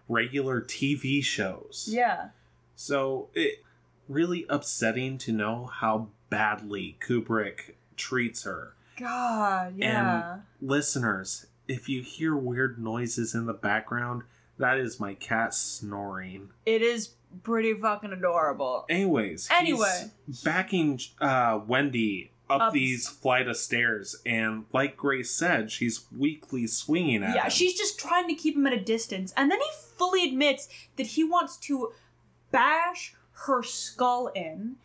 regular TV shows. Yeah. So it really upsetting to know how badly Kubrick treats her. God, yeah. And Listeners, if you hear weird noises in the background, that is my cat snoring. it is pretty fucking adorable. Anyways, Anyway. backing uh, Wendy up, Up- these flight of stairs, and like Grace said, she's weakly swinging at Yeah, him. she's just trying to keep him at a distance. And then he fully admits that he wants to bash her skull in.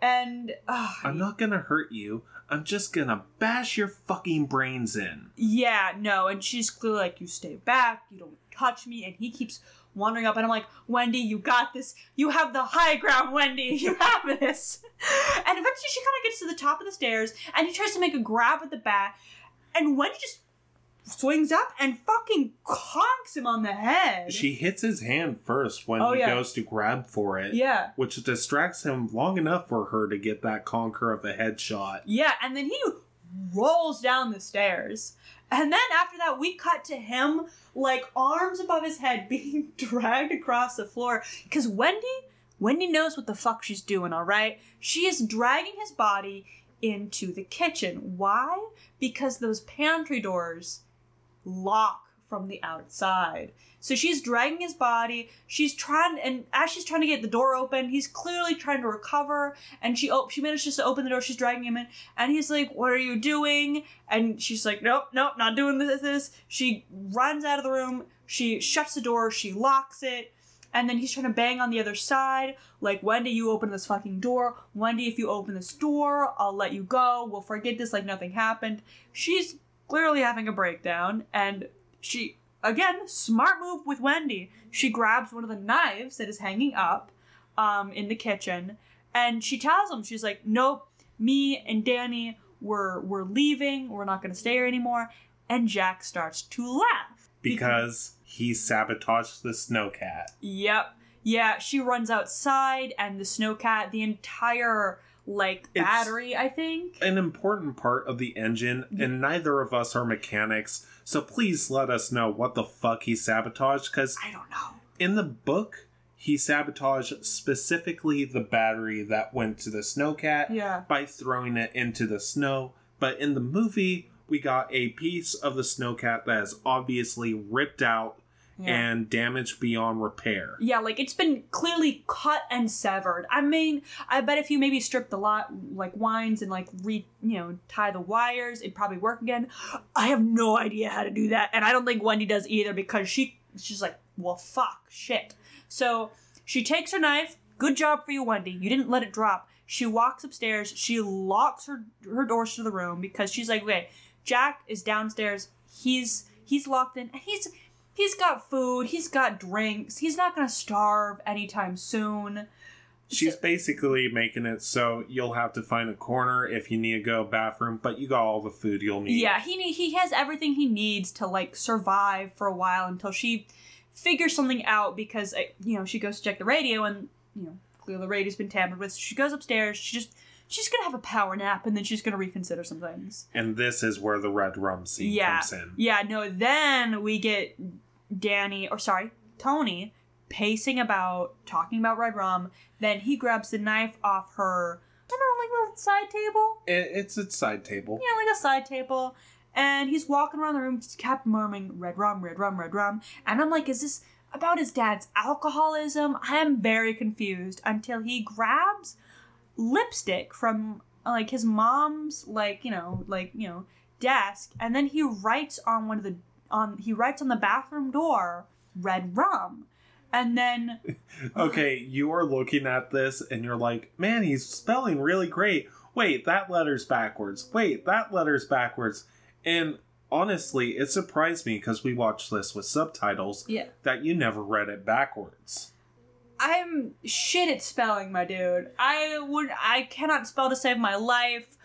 And uh, I'm not gonna hurt you. I'm just gonna bash your fucking brains in. yeah, no, and she's clearly like, You stay back, you don't touch me, and he keeps wandering up, and I'm like, Wendy, you got this. You have the high ground, Wendy. You have this. And eventually she kind of gets to the top of the stairs, and he tries to make a grab at the bat, and Wendy just swings up and fucking conks him on the head. She hits his hand first when Oh, he yeah. goes to grab for it, yeah. which distracts him long enough for her to get that conquer of a headshot. Yeah, and then he rolls down the stairs. And then after that, we cut to him, like arms above his head, being dragged across the floor. Because Wendy, Wendy knows what the fuck she's doing, alright? She is dragging his body into the kitchen. Why? Because those pantry doors lock from the outside. So she's dragging his body. She's trying, and as she's trying to get the door open, he's clearly trying to recover. And she op- she manages to open the door. She's dragging him in, and he's like, "What are you doing?" And she's like, "Nope, nope, not doing this." this. She runs out of the room. She shuts the door. She locks it. And then he's trying to bang on the other side, like, Wendy, you open this fucking door. Wendy, if you open this door, I'll let you go. We'll forget this like nothing happened. She's clearly having a breakdown, and she, again, smart move with Wendy. She grabs one of the knives that is hanging up um, in the kitchen, and she tells him, she's like, nope, me and Danny, we're, we're leaving. We're not going to stay here anymore. And Jack starts to laugh. Because he sabotaged the snowcat. Yep. Yeah, she runs outside, and the snowcat, the entire like It's- battery, I think. An important part of the engine, and neither of us are mechanics, so please let us know what the fuck he sabotaged, because I don't know. in the book, he sabotaged specifically the battery that went to the snowcat Yeah. by throwing it into the snow. But in the movie, we got a piece of the snowcat that is obviously ripped out Yeah. and damaged beyond repair. yeah, like it's been clearly cut and severed. I mean, I bet if you maybe strip the lot like winds and like re you know tie the wires, it'd probably work again. I have no idea how to do that, and I don't think Wendy does either because she she's like, well, fuck, shit. So she takes her knife. Good job for you, Wendy. You didn't let it drop. She walks upstairs. She locks her her doors to the room because she's like, okay, Jack is downstairs. He's he's locked in, and he's he's got food. He's got drinks. He's not gonna starve anytime soon. She's basically making it so you'll have to find a corner if you need to go bathroom, but you got all the food you'll need. Yeah, he need, he has everything he needs to like survive for a while until she figures something out because uh, you know she goes to check the radio and you know clearly the radio's been tampered with. She goes upstairs. She just she's gonna have a power nap and then she's gonna reconsider some things. And this is where the red rum scene Yeah. comes in. Yeah, no. Then we get Danny or sorry Tony pacing about talking about red rum. Then he grabs the knife off her. I don't know, like little side table. It, it's a side table. Yeah, like a side table. And he's walking around the room, just kept murmuring, red rum, red rum, red rum. And I'm like, is this about his dad's alcoholism? I am very confused until he grabs lipstick from like his mom's like, you know, like, you know, desk and then he writes on one of the on he writes on the bathroom door red rum. And then Okay, you are looking at this and you're like, man, he's spelling really great. Wait, that letter's backwards. Wait, that letter's backwards. And honestly, it surprised me because we watched this with subtitles yeah. that you never read it backwards. I'm shit at spelling, my dude. I would I cannot spell to save my life.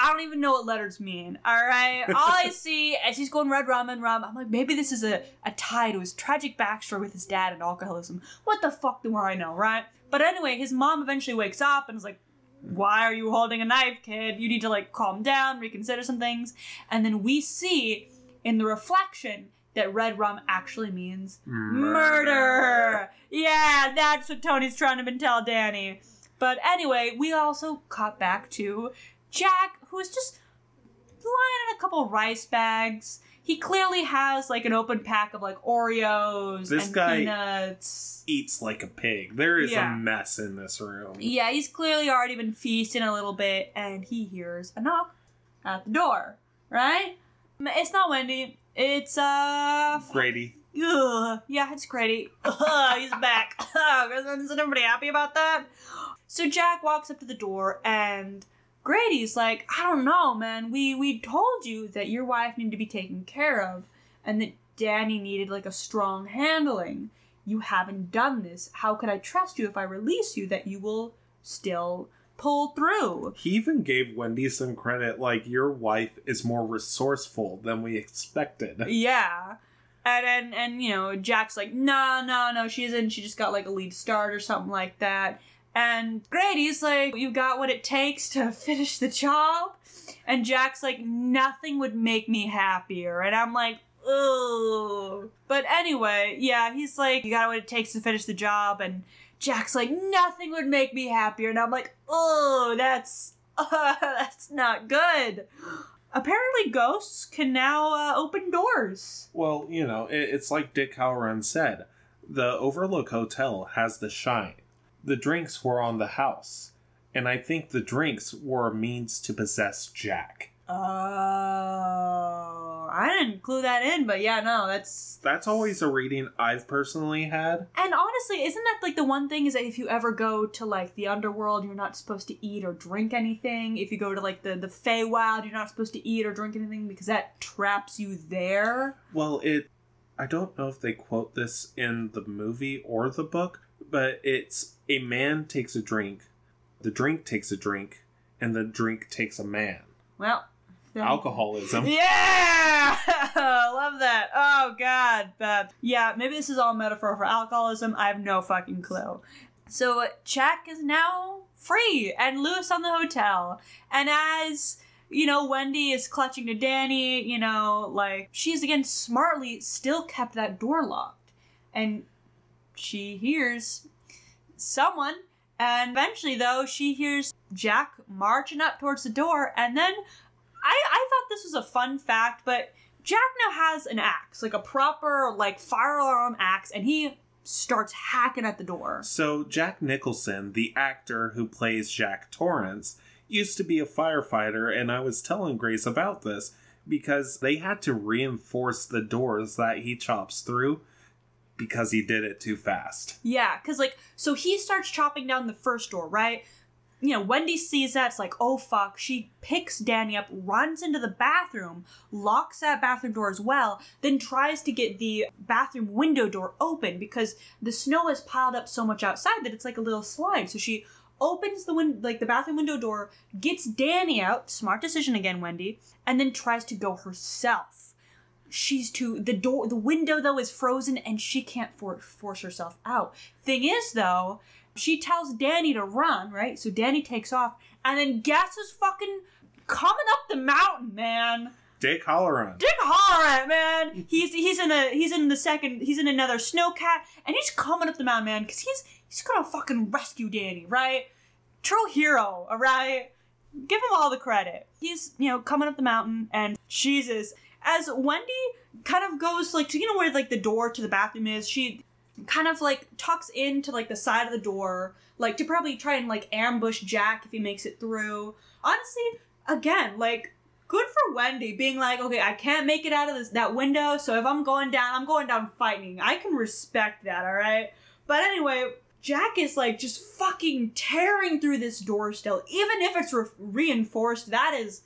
I don't even know what letters mean. All right, all I see as he's going red rum and rum, I'm like, maybe this is a, a tie to his tragic backstory with his dad and alcoholism. What the fuck do I know, right? But anyway, his mom eventually wakes up and is like, "Why are you holding a knife, kid? You need to like calm down, reconsider some things." And then we see in the reflection that red rum actually means murder. Yeah, that's what Tony's trying to tell Danny. But anyway, we also cut back to Jack, who is just lying in a couple rice bags. He clearly has like an open pack of like Oreos This and guy- peanuts. Eats like a pig. There is Yeah. a mess in this room. Yeah, he's clearly already been feasting a little bit, and he hears a knock at the door. Right? It's not Wendy. It's uh. Grady. Ugh. Yeah, it's Grady. Ugh, he's back. Isn't everybody happy about that? So Jack walks up to the door and Grady's like, I don't know, man. We we told you that your wife needed to be taken care of and that Danny needed like a strong handling. You haven't done this. How could I trust you if I release you that you will still pull through? He even gave Wendy some credit, like, your wife is more resourceful than we expected. Yeah. And, and and you know, Jack's like, no, no, no, she isn't. She just got like a lead start or something like that. And Grady's like, you got what it takes to finish the job. And Jack's like, nothing would make me happier. And I'm like, ugh. But anyway, yeah, he's like, you got what it takes to finish the job. And Jack's like, nothing would make me happier. And I'm like, oh, that's that's not good. Apparently, ghosts can now uh, open doors. Well, you know, it, it's like Dick Hallorann said the Overlook Hotel has the shine. The drinks were on the house, and I think the drinks were a means to possess Jack. Oh, I didn't clue that in, but yeah, no, that's. That's always a reading I've personally had. And honestly, isn't that like the one thing is that if you ever go to like the underworld, you're not supposed to eat or drink anything. If you go to like the the Feywild, you're not supposed to eat or drink anything because that traps you there. Well, it. I don't know if they quote this in the movie or the book, but it's a man takes a drink, the drink takes a drink, and the drink takes a man. Well, then- Alcoholism. Yeah, I love that. Oh God, but yeah, maybe this is all metaphor for alcoholism. I have no fucking clue. So uh, Jack is now free and loose on the hotel, and as you know, Wendy is clutching to Danny. You know, like she's again smartly still kept that door locked, and she hears someone. And eventually, though, she hears Jack marching up towards the door, and then I, I thought this was a fun fact, but Jack now has an axe, like a proper like fire alarm axe, and he starts hacking at the door. So, Jack Nicholson, the actor who plays Jack Torrance, used to be a firefighter, and I was telling Grace about this because they had to reinforce the doors that he chops through because he did it too fast. Yeah, because like so he starts chopping down the first door, right? You know, Wendy sees that, it's like, oh fuck. She picks Danny up, runs into the bathroom, locks that bathroom door as well, then tries to get the bathroom window door open because the snow has piled up so much outside that it's like a little slide. So she opens the win- like the bathroom window door, gets Danny out, smart decision again, Wendy, and then tries to go herself. She's too the door the window though is frozen and she can't for- force herself out. Thing is though, she tells Danny to run, right? So Danny takes off, and then guess who's fucking coming up the mountain, man? Dick Hallorann. Dick Hallorann, man. He's he's in a he's in the second he's in another snowcat, and he's coming up the mountain, man, because he's he's gonna fucking rescue Danny, right? True hero, alright? Give him all the credit. He's you know coming up the mountain, and Jesus, as Wendy kind of goes like to you know where like the door to the bathroom is, she kind of like tucks into like the side of the door, like to probably try and like ambush Jack if he makes it through. Honestly, again, like good for Wendy being like, okay, I can't make it out of this that window, so if I'm going down, I'm going down fighting. I can respect that, all right. But anyway, Jack is like just fucking tearing through this door still, even if it's re- reinforced. That is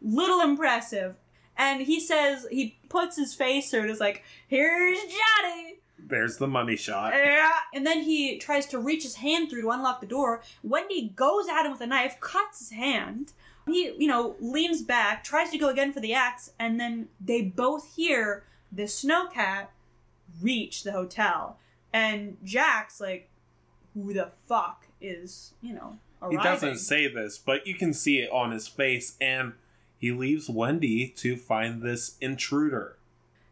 little impressive. And he says he puts his face through it. Is like, here's Johnny. There's the money shot. Yeah. And then he tries to reach his hand through to unlock the door. Wendy goes at him with a knife, cuts his hand. He, you know, leans back, tries to go again for the axe, and then they both hear the snowcat reach the hotel. And Jack's like, who the fuck is, you know, He doesn't say this, but you can see it on his face, and he leaves Wendy to find this intruder.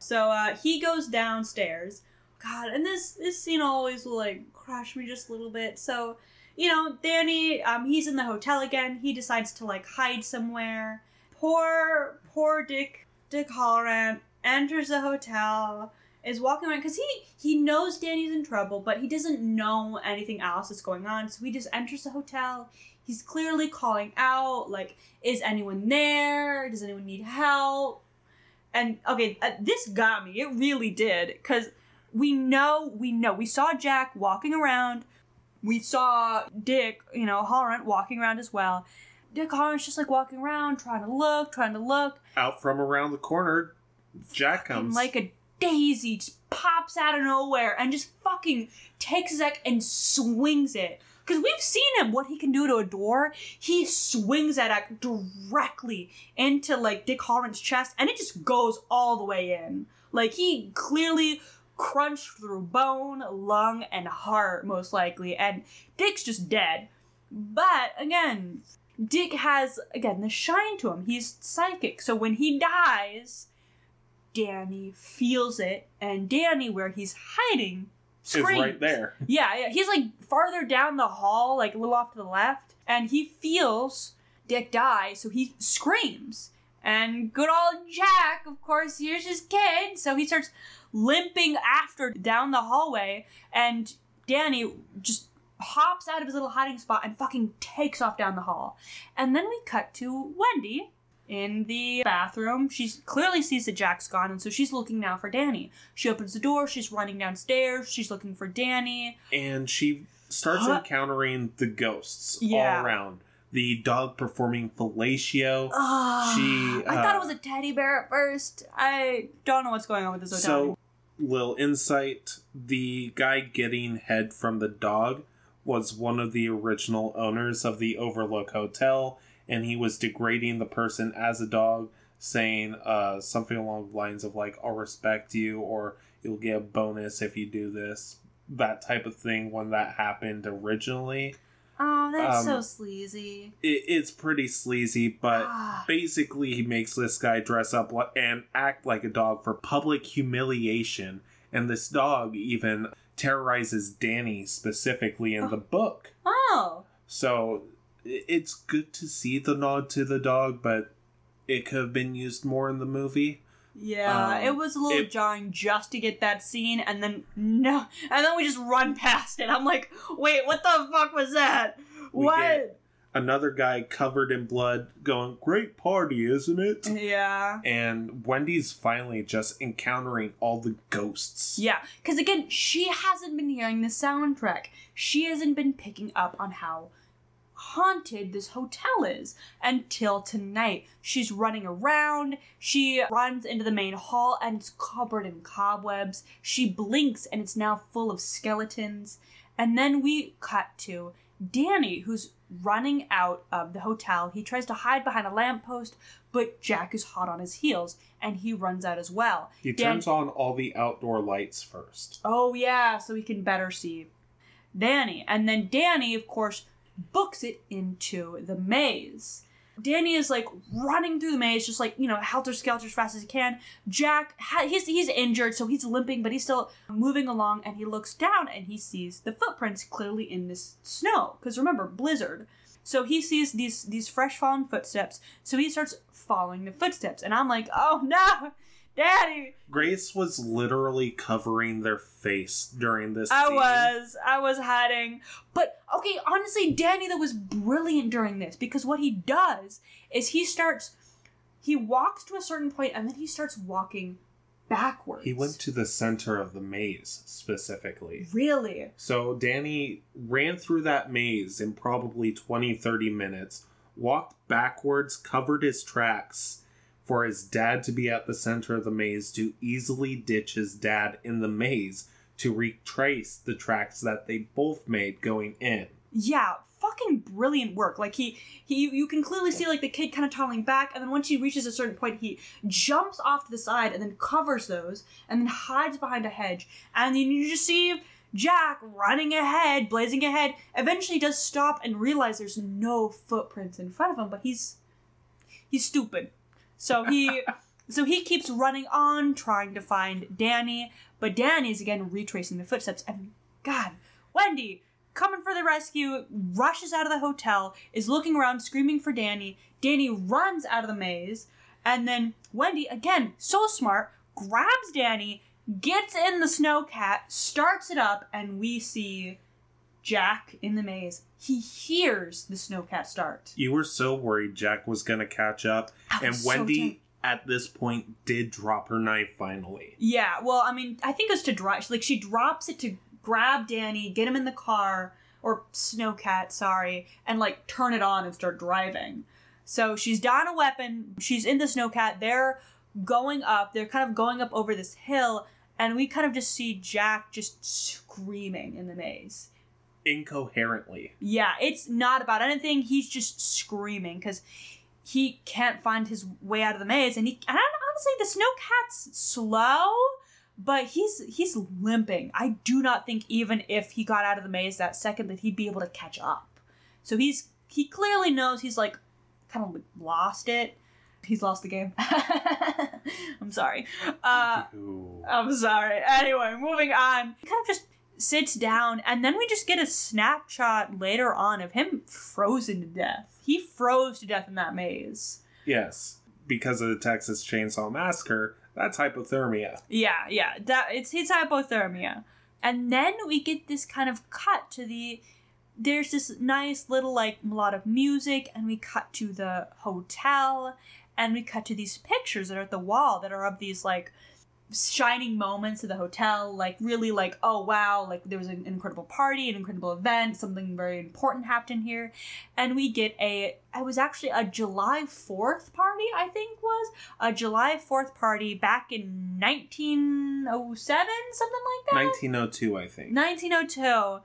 So uh, he goes downstairs. God, and this this scene always will like crush me just a little bit. So, you know, Danny, um, he's in the hotel again. He decides to like hide somewhere. poor, poor Dick Dick Hallorann enters the hotel, is walking around because he he knows Danny's in trouble, but he doesn't know anything else that's going on. So he just enters the hotel. He's clearly calling out, like, "Is anyone there? Does anyone need help?" And okay, uh, this got me. It really did because we know, we know, we saw Jack walking around. We saw Dick, you know, Hallorann walking around as well. Dick Hallorann's just like walking around, trying to look, trying to look. Out from around the corner, Jack comes. like a daisy just pops out of nowhere and just fucking takes Zack and swings it. Because we've seen him, what he can do to a door. He swings that at directly into like Dick Hallorann's chest and it just goes all the way in. Like he clearly crunched through bone, lung, and heart, most likely, and Dick's just dead. But again, Dick has again the shine to him. He's psychic, so when he dies, Danny feels it, and Danny, where he's hiding, is screams. right there. Yeah, yeah. He's like farther down the hall, like a little off to the left, and he feels Dick die, so he screams. And good old Jack, of course, hears his kid, so he starts limping after down the hallway, and Danny just hops out of his little hiding spot and fucking takes off down the hall. And then we cut to Wendy in the bathroom. She clearly sees that Jack's gone, and so she's looking now for Danny. She opens the door, she's running downstairs, she's looking for Danny. And she starts Huh? encountering the ghosts Yeah. all around. The dog performing fellatio. Ah, She, I thought uh, it was a teddy bear at first. I don't know what's going on with this hotel. So, little insight the guy getting head from the dog was one of the original owners of the Overlook Hotel, and he was degrading the person as a dog, saying uh, something along the lines of, like, I'll respect you, or you'll get a bonus if you do this. That type of thing when that happened originally. oh, that's so um, sleazy. It, it's pretty sleazy, but Ah. basically he makes this guy dress up and act like a dog for public humiliation and this dog even terrorizes danny specifically in the book oh, so it's good to see the nod to the dog but it could have been used more in the movie yeah. Um, it was a little it- jarring just to get that scene, and then no, and then we just run past it. I'm like, wait, what the fuck was that? What? another guy covered in blood going great party isn't it Yeah. and wendy's finally just encountering all the ghosts Yeah, because again, she hasn't been hearing the soundtrack. She hasn't been picking up on how haunted this hotel is until tonight. She's running around. She runs into the main hall and it's covered in cobwebs. She blinks and it's now full of skeletons. And then we cut to Danny, who's running out of the hotel. He tries to hide behind a lamppost, but Jack is hot on his heels and he runs out as well. he Dan- turns on all the outdoor lights first Oh yeah, so we can better see Danny. And then Danny, of course, books it into the maze. Danny is like running through the maze, just like you know, helter skelter as fast as he can. Jack, he's he's injured, so he's limping, but he's still moving along. And he looks down and he sees the footprints clearly in this snow. Because remember, blizzard. So he sees these these fresh fallen footsteps. So he starts following the footsteps, and I'm like, oh no, Daddy, Grace was literally covering their face during this I scene. was. I was hiding. But okay, honestly, Danny though was brilliant during this because what he does is he starts he walks to a certain point and then he starts walking backwards. He went to the center of the maze specifically. Really? So Danny ran through that maze in probably 20 30 minutes, walked backwards, covered his tracks for his dad to be at the center of the maze to easily ditch his dad in the maze to retrace the tracks that they both made going in. Yeah, fucking brilliant work. Like he he you can clearly see like the kid kind of toddling back and then once he reaches a certain point he jumps off to the side and then covers those and then hides behind a hedge and then you just see Jack running ahead, blazing ahead, eventually does stop and realize there's no footprints in front of him, but he's he's stupid. So he so he keeps running on trying to find Danny, but Danny's again retracing the footsteps and God, Wendy, coming for the rescue, rushes out of the hotel, is looking around, screaming for Danny. Danny runs out of the maze, and then Wendy, again, so smart, grabs Danny, gets in the snowcat, starts it up, and we see Jack in the maze. He hears the snowcat start. You were so worried Jack was going to catch up, and so Wendy at this point did drop her knife finally. Yeah, well, I mean, I think it's to drive. Like she drops it to grab Danny, get him in the car or Snowcat, sorry, and like turn it on and start driving. So she's down a weapon. She's in the Snowcat. They're going up. They're kind of going up over this hill, and we kind of just see Jack just screaming in the maze. Incoherently. Yeah, it's not about anything. He's just screaming because he can't find his way out of the maze, and he. And honestly, the snowcat's slow, but he's he's limping. I do not think even if he got out of the maze that second that he'd be able to catch up. So he's he clearly knows he's like kind of lost it. He's lost the game. I'm sorry. Uh, I'm sorry. Anyway, moving on. He kind of just sits down, and then we just get a snapshot later on of him frozen to death. He froze to death in that maze. yes, because of the Texas Chainsaw Massacre, that's hypothermia. Yeah, yeah. That it's his hypothermia. And then we get this kind of cut to the there's this nice little like melodic music and we cut to the hotel and we cut to these pictures that are at the wall that are of these like shining moments of the hotel like really like oh wow like there was an incredible party an incredible event something very important happened here and we get a it was actually a july 4th party i think was a july 4th party back in 1907 something like that 1902, I think. 1902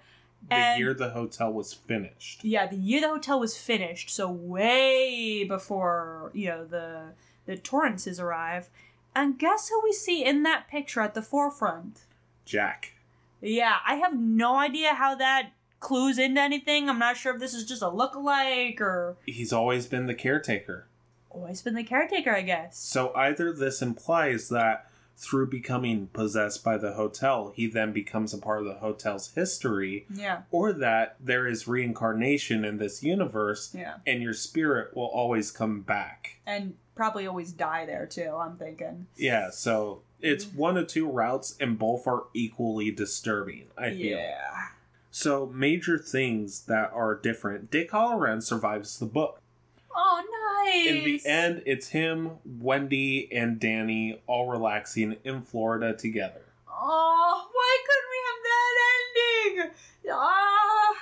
the and- year the hotel was finished. yeah, the year the hotel was finished, so way before you know the the Torrances arrive. And guess who we see in that picture at the forefront? Jack. Yeah, I have no idea how that clues into anything. I'm not sure if this is just a look-alike or He's always been the caretaker. always been the caretaker, I guess. So either this implies that through becoming possessed by the hotel, he then becomes a part of the hotel's history, Yeah, or that there is reincarnation in this universe yeah, and your spirit will always come back. and probably always die there too. I'm thinking. Yeah, so it's Mm. one of two routes and both are equally disturbing, I feel. Yeah. So major things that are different. Dick Hallorann survives the book. Oh, nice. In the end, it's him, Wendy, and Danny all relaxing in Florida together. Oh, why couldn't we have that ending? Ah,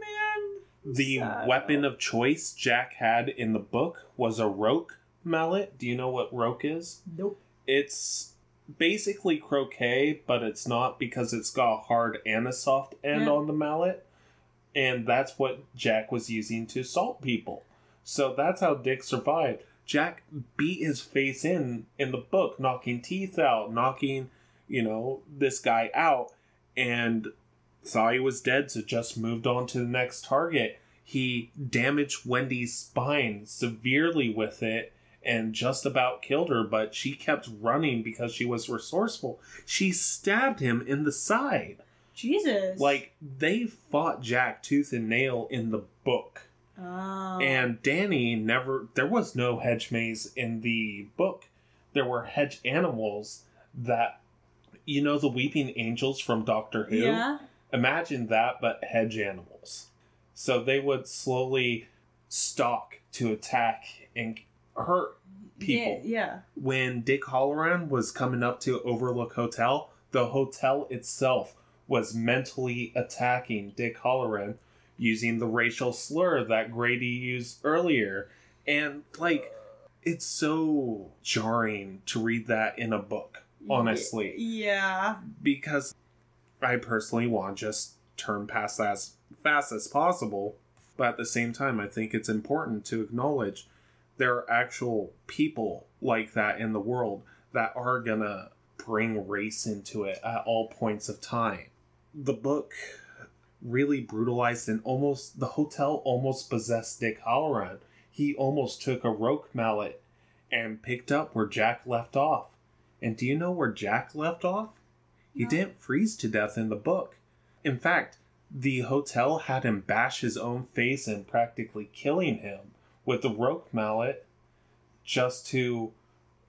man. The Sad. weapon of choice Jack had in the book was a roque mallet. Do you know what roque is? Nope. It's basically croquet, but it's not because it's got a hard and a soft end Yeah. on the mallet. And that's what Jack was using to assault people. So that's how Dick survived. Jack beat his face in in the book, knocking teeth out, knocking, you know, this guy out, and saw he was dead, so just moved on to the next target. He damaged Wendy's spine severely with it and just about killed her, but she kept running because she was resourceful. She stabbed him in the side. Jesus. Like, they fought Jack tooth and nail in the book. Oh. And Danny never. There was no hedge maze in the book. There were hedge animals that. You know the weeping angels from Doctor Who? yeah. Imagine that, but hedge animals. So they would slowly stalk to attack and hurt people. Yeah. When Dick Hallorann was coming up to Overlook Hotel, the hotel itself was mentally attacking Dick Hallorann using the racial slur that Grady used earlier. And, like, it's so jarring to read that in a book, honestly Yeah. because I personally want to just turn past that as fast as possible. But at the same time, I think it's important to acknowledge there are actual people like that in the world that are gonna bring race into it at all points of time. The book really brutalized and almost the hotel almost possessed Dick Hallorann. He almost took a roque mallet and picked up where Jack left off. And do you know where Jack left off? He No. didn't freeze to death in the book. In fact, the hotel had him bash his own face and practically killing him with the roque mallet just to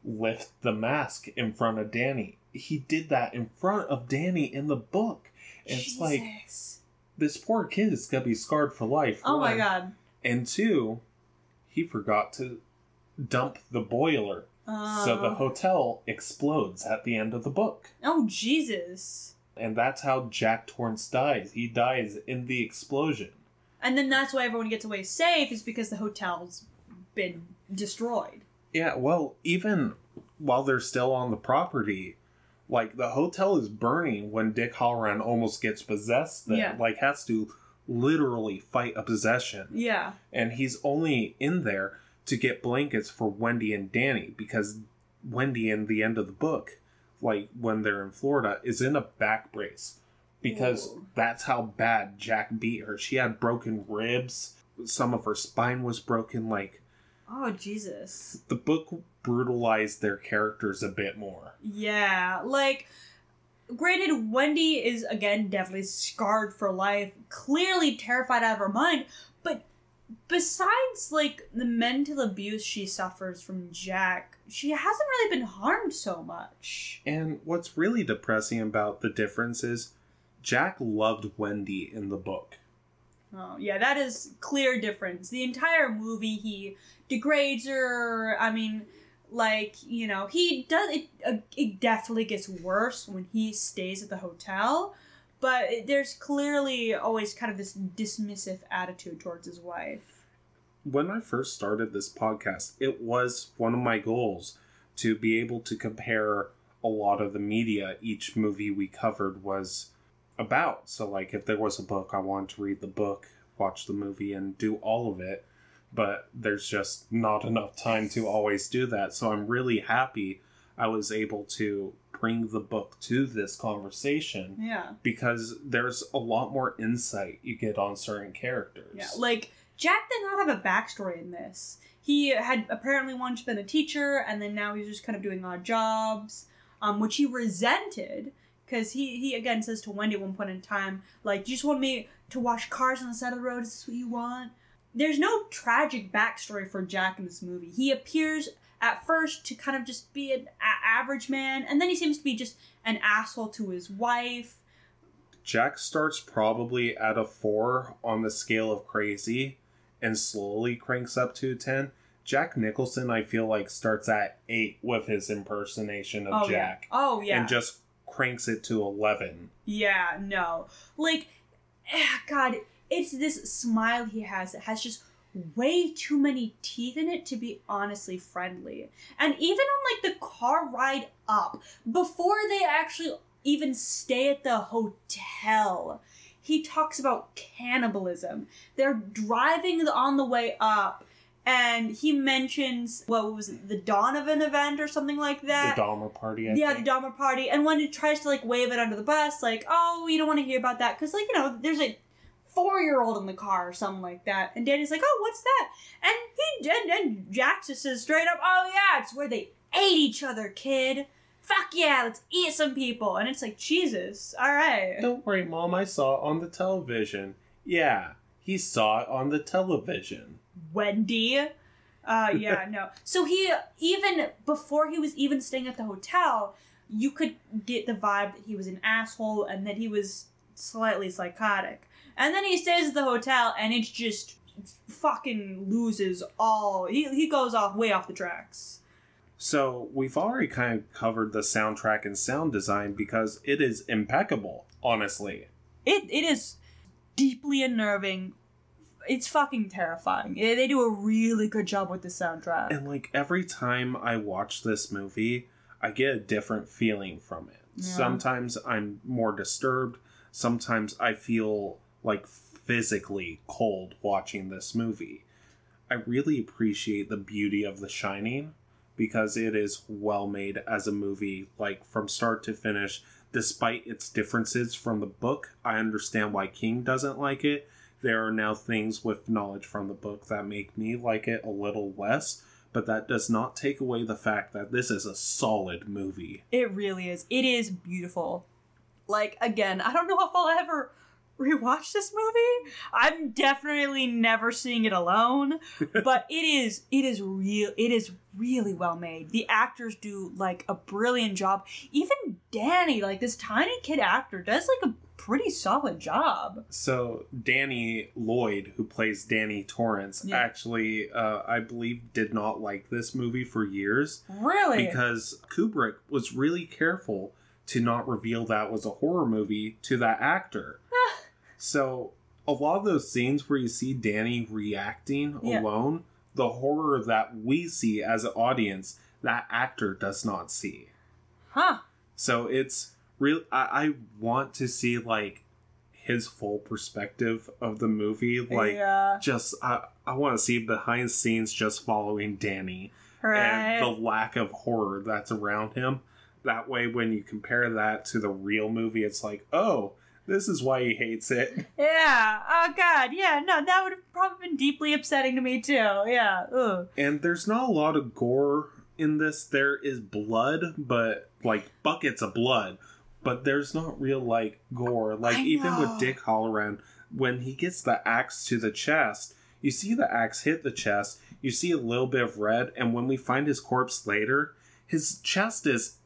lift the mask in front of Danny. He did that in front of Danny in the book. And it's like Jesus. This poor kid is gonna be scarred for life. Oh my god. And two, he forgot to dump the boiler. So the Oh. hotel explodes at the end of the book. Oh Jesus. And that's how Jack Torrance dies. He dies in the explosion. And then that's why everyone gets away safe is because the hotel's been destroyed. Yeah, well, even while they're still on the property, like the hotel is burning when Dick Hallorann almost gets possessed there. Yeah. Like has to literally fight a possession. Yeah. And he's only in there to get blankets for Wendy and Danny because Wendy in the end of the book, like when they're in Florida, is in a back brace. Because Ooh. that's how bad Jack beat her. She had broken ribs, some of her spine was broken, like Oh Jesus. the book brutalized their characters a bit more. Yeah, like granted Wendy is again definitely scarred for life, clearly terrified out of her mind, but besides like the mental abuse she suffers from Jack, she hasn't really been harmed so much. And what's really depressing about the difference is Jack loved Wendy in the book. Oh, yeah, that is clear difference. The entire movie he degrades her. I mean, like, you know, he does it uh, it definitely gets worse when he stays at the hotel, but there's clearly always kind of this dismissive attitude towards his wife. When I first started this podcast, it was one of my goals to be able to compare a lot of the media each movie we covered was about. So, like, if there was a book, I wanted to read the book, watch the movie, and do all of it. But there's just not enough time to always do that. So, I'm really happy I was able to bring the book to this conversation Yeah. because there's a lot more insight you get on certain characters. Yeah, like Jack did not have a backstory in this. He had apparently once been a teacher, and then now he's just kind of doing odd jobs, um, which he resented because he he again says to Wendy at one point in time, like, "You just want me to wash cars on the side of the road? Is this what you want?" There's no tragic backstory for Jack in this movie. He appears at first to kind of just be an a- average man, and then he seems to be just an asshole to his wife. Jack starts probably at a four on the scale of crazy and slowly cranks up to a 10. Jack Nicholson, I feel like, starts at eight with his impersonation of oh Jack yeah. Oh yeah. and just cranks it to 11. Yeah, no. Like, eh, God, it's this smile he has that has just way too many teeth in it to be honestly friendly. And even on like the car ride up, before they actually even stay at the hotel, he talks about cannibalism. They're driving on the way up. And he mentions what was it, the Donovan event or something like that the Donner party, I yeah, think. the Donner party, and when he tries to like wave it under the bus, like, oh, you don't want to hear about that because, like, you know, there's a four-year-old in the car or something like that, and Danny's like, oh, what's that? And he and, and Jack just says straight up, oh yeah, it's where they ate each other, kid. Fuck yeah, let's eat some people, and it's like Jesus, all right. Don't worry, Mom, I saw it on the television. Yeah, he saw it on the television. Wendy. Uh, yeah, no. So he even before he was even staying at the hotel, you could get the vibe that he was an asshole and that he was slightly psychotic. And then he stays at the hotel and it's just fucking loses all. He he goes off way off the tracks. So, we've already kind of covered the soundtrack and sound design because it is impeccable, honestly. It it is deeply unnerving. It's fucking terrifying. They do a really good job with the soundtrack. And like every time I watch this movie, I get a different feeling from it. Yeah. Sometimes I'm more disturbed, sometimes I feel like physically cold watching this movie. I really appreciate the beauty of The Shining because it is well made as a movie, like from start to finish. Despite its differences from the book, I understand why King doesn't like it. There are now things with knowledge from the book that make me like it a little less, but that does not take away the fact that this is a solid movie. It really is. It is beautiful. Like again, I don't know if I'll ever rewatch this movie. I'm definitely never seeing it alone, but it is it is real it is really well made. The actors do like a brilliant job. Even Danny, like this tiny kid actor, does like a pretty solid job. So Danny Lloyd, who plays Danny Torrance, Yeah. actually, uh, I believe, did not like this movie for years Really? because Kubrick was really careful to not reveal that was a horror movie to that actor. So a lot of those scenes where you see Danny reacting Yeah. alone, the horror that we see as an audience, that actor does not see. huh. So it's real. I, I want to see like his full perspective of the movie. Like, yeah. just I, I want to see behind the scenes just following Danny Right. and the lack of horror that's around him. That way, when you compare that to the real movie, it's like, oh, this is why he hates it. Yeah. Oh God. Yeah. No, that would have probably been deeply upsetting to me too. Yeah. Ugh. And there's not a lot of gore in this. There is blood, but like buckets of blood. But there's not real like gore. Like I even know. with Dick Hallorann, when he gets the axe to the chest, you see the axe hit the chest. You see a little bit of red, and when we find his corpse later, his chest is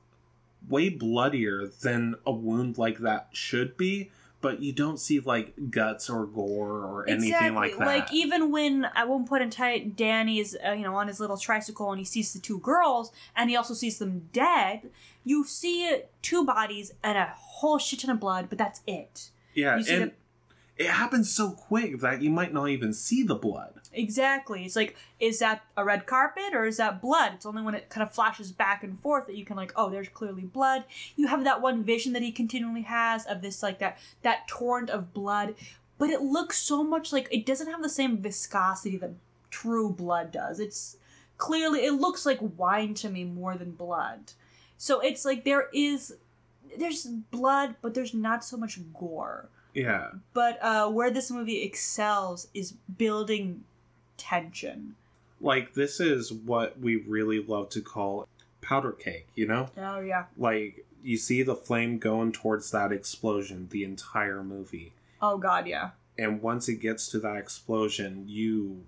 way bloodier than a wound like that should be. But you don't see like guts or gore or anything like that. Like even when at one point in time, Danny's uh, you know on his little tricycle and he sees the two girls and he also sees them dead. You see two bodies and a whole shit ton of blood, but that's it. Yeah, You see and it happens so quick that you might not even see the blood. Exactly. It's like, is that a red carpet or is that blood? It's only when it kind of flashes back and forth that you can like, oh, there's clearly blood. You have that one vision that he continually has of this like that that torrent of blood, but it looks so much like it doesn't have the same viscosity that true blood does. It's clearly it looks like wine to me more than blood. So it's like there is there's blood, but there's not so much gore. Yeah, But uh, where this movie excels is building tension. like this is what we really love to call powder cake, you know? Oh yeah. Like you see the flame going towards that explosion the entire movie. Oh god, yeah. And once it gets to that explosion, you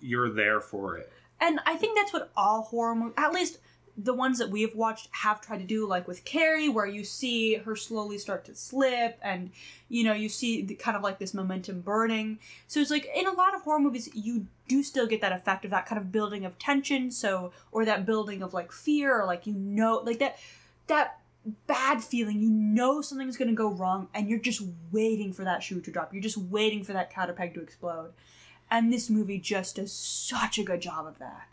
you're there for it. And I think that's what all horror movies, at least the ones that we've watched, have tried to do. Like with Carrie, where you see her slowly start to slip, and you know you see the, kind of like this momentum burning. So it's like in a lot of horror movies, you do still get that effect of that kind of building of tension. So or that building of like fear, or like you know, like that that bad feeling. You know something's going to go wrong, and you're just waiting for that shoe to drop. You're just waiting for that counter peg to explode. And this movie just does such a good job of that.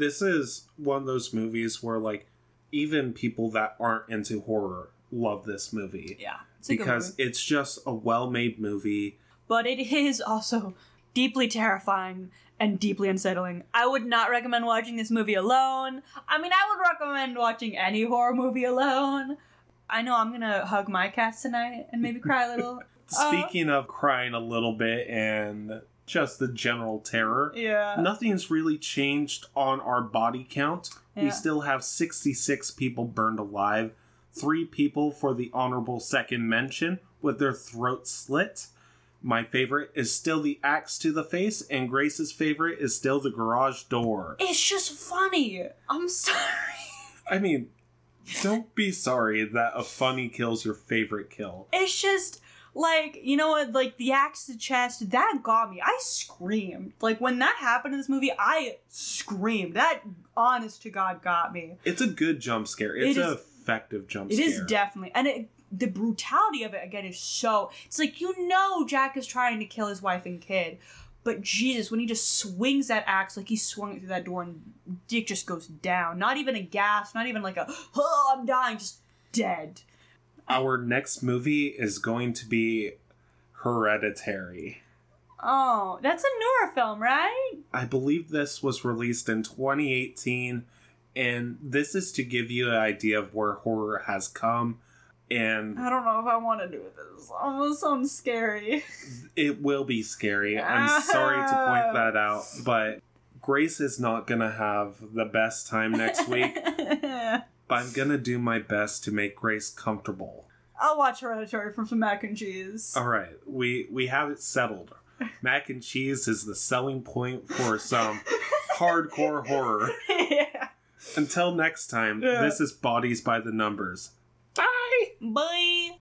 This is one of those movies where like even people that aren't into horror love this movie. Yeah, it's because movie. it's just a well-made movie. but it is also deeply terrifying and deeply unsettling. I would not recommend watching this movie alone. I mean, I would recommend watching any horror movie alone. I know I'm gonna hug my cats tonight and maybe cry a little. Uh, Speaking of crying a little bit and just the general terror, yeah. nothing's really changed on our body count. We still have 66 people burned alive, three people for the honorable second mention with their throats slit. My favorite is still the axe to the face, and Grace's favorite is still the garage door. It's just funny. I'm sorry. I mean, don't be sorry that a funny kill's your favorite kill. It's just like you know what, like the axe to chest that got me. I screamed like when that happened in this movie. I screamed. That honest to God got me. It's a good jump scare. It's It an is- effective jump It scare. is definitely, and it, the brutality of it again is so. It's like you know Jack is trying to kill his wife and kid, but Jesus, when he just swings that axe like he swung it through that door, and Dick just goes down. Not even a gasp, not even like a oh I'm dying, just dead. Our next movie is going to be Hereditary. Oh, that's a newer film, right? I believe this was released in 2018, and this is to give you an idea of where horror has come. And I don't know if I want to do this. Almost sounds scary. it will be scary. I'm ah. sorry to point that out, but Grace is not going to have the best time next week, but I'm to do my best to make Grace comfortable. I'll watch Hereditary for some mac and cheese. All right, we we have it settled. Mac and cheese is the selling point for some hardcore horror. yeah. Until next time, Yeah. this is Bodies by the Numbers. Bye. Bye.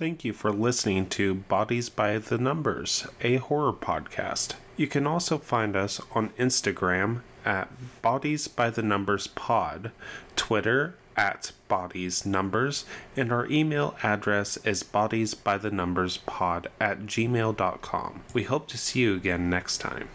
Thank you for listening to Bodies by the Numbers, a horror podcast. You can also find us on Instagram at Bodies by the Numbers Pod, Twitter at Bodies Numbers, and our email address is bodiesbythenumberspod at gmail.com. We hope to see you again next time.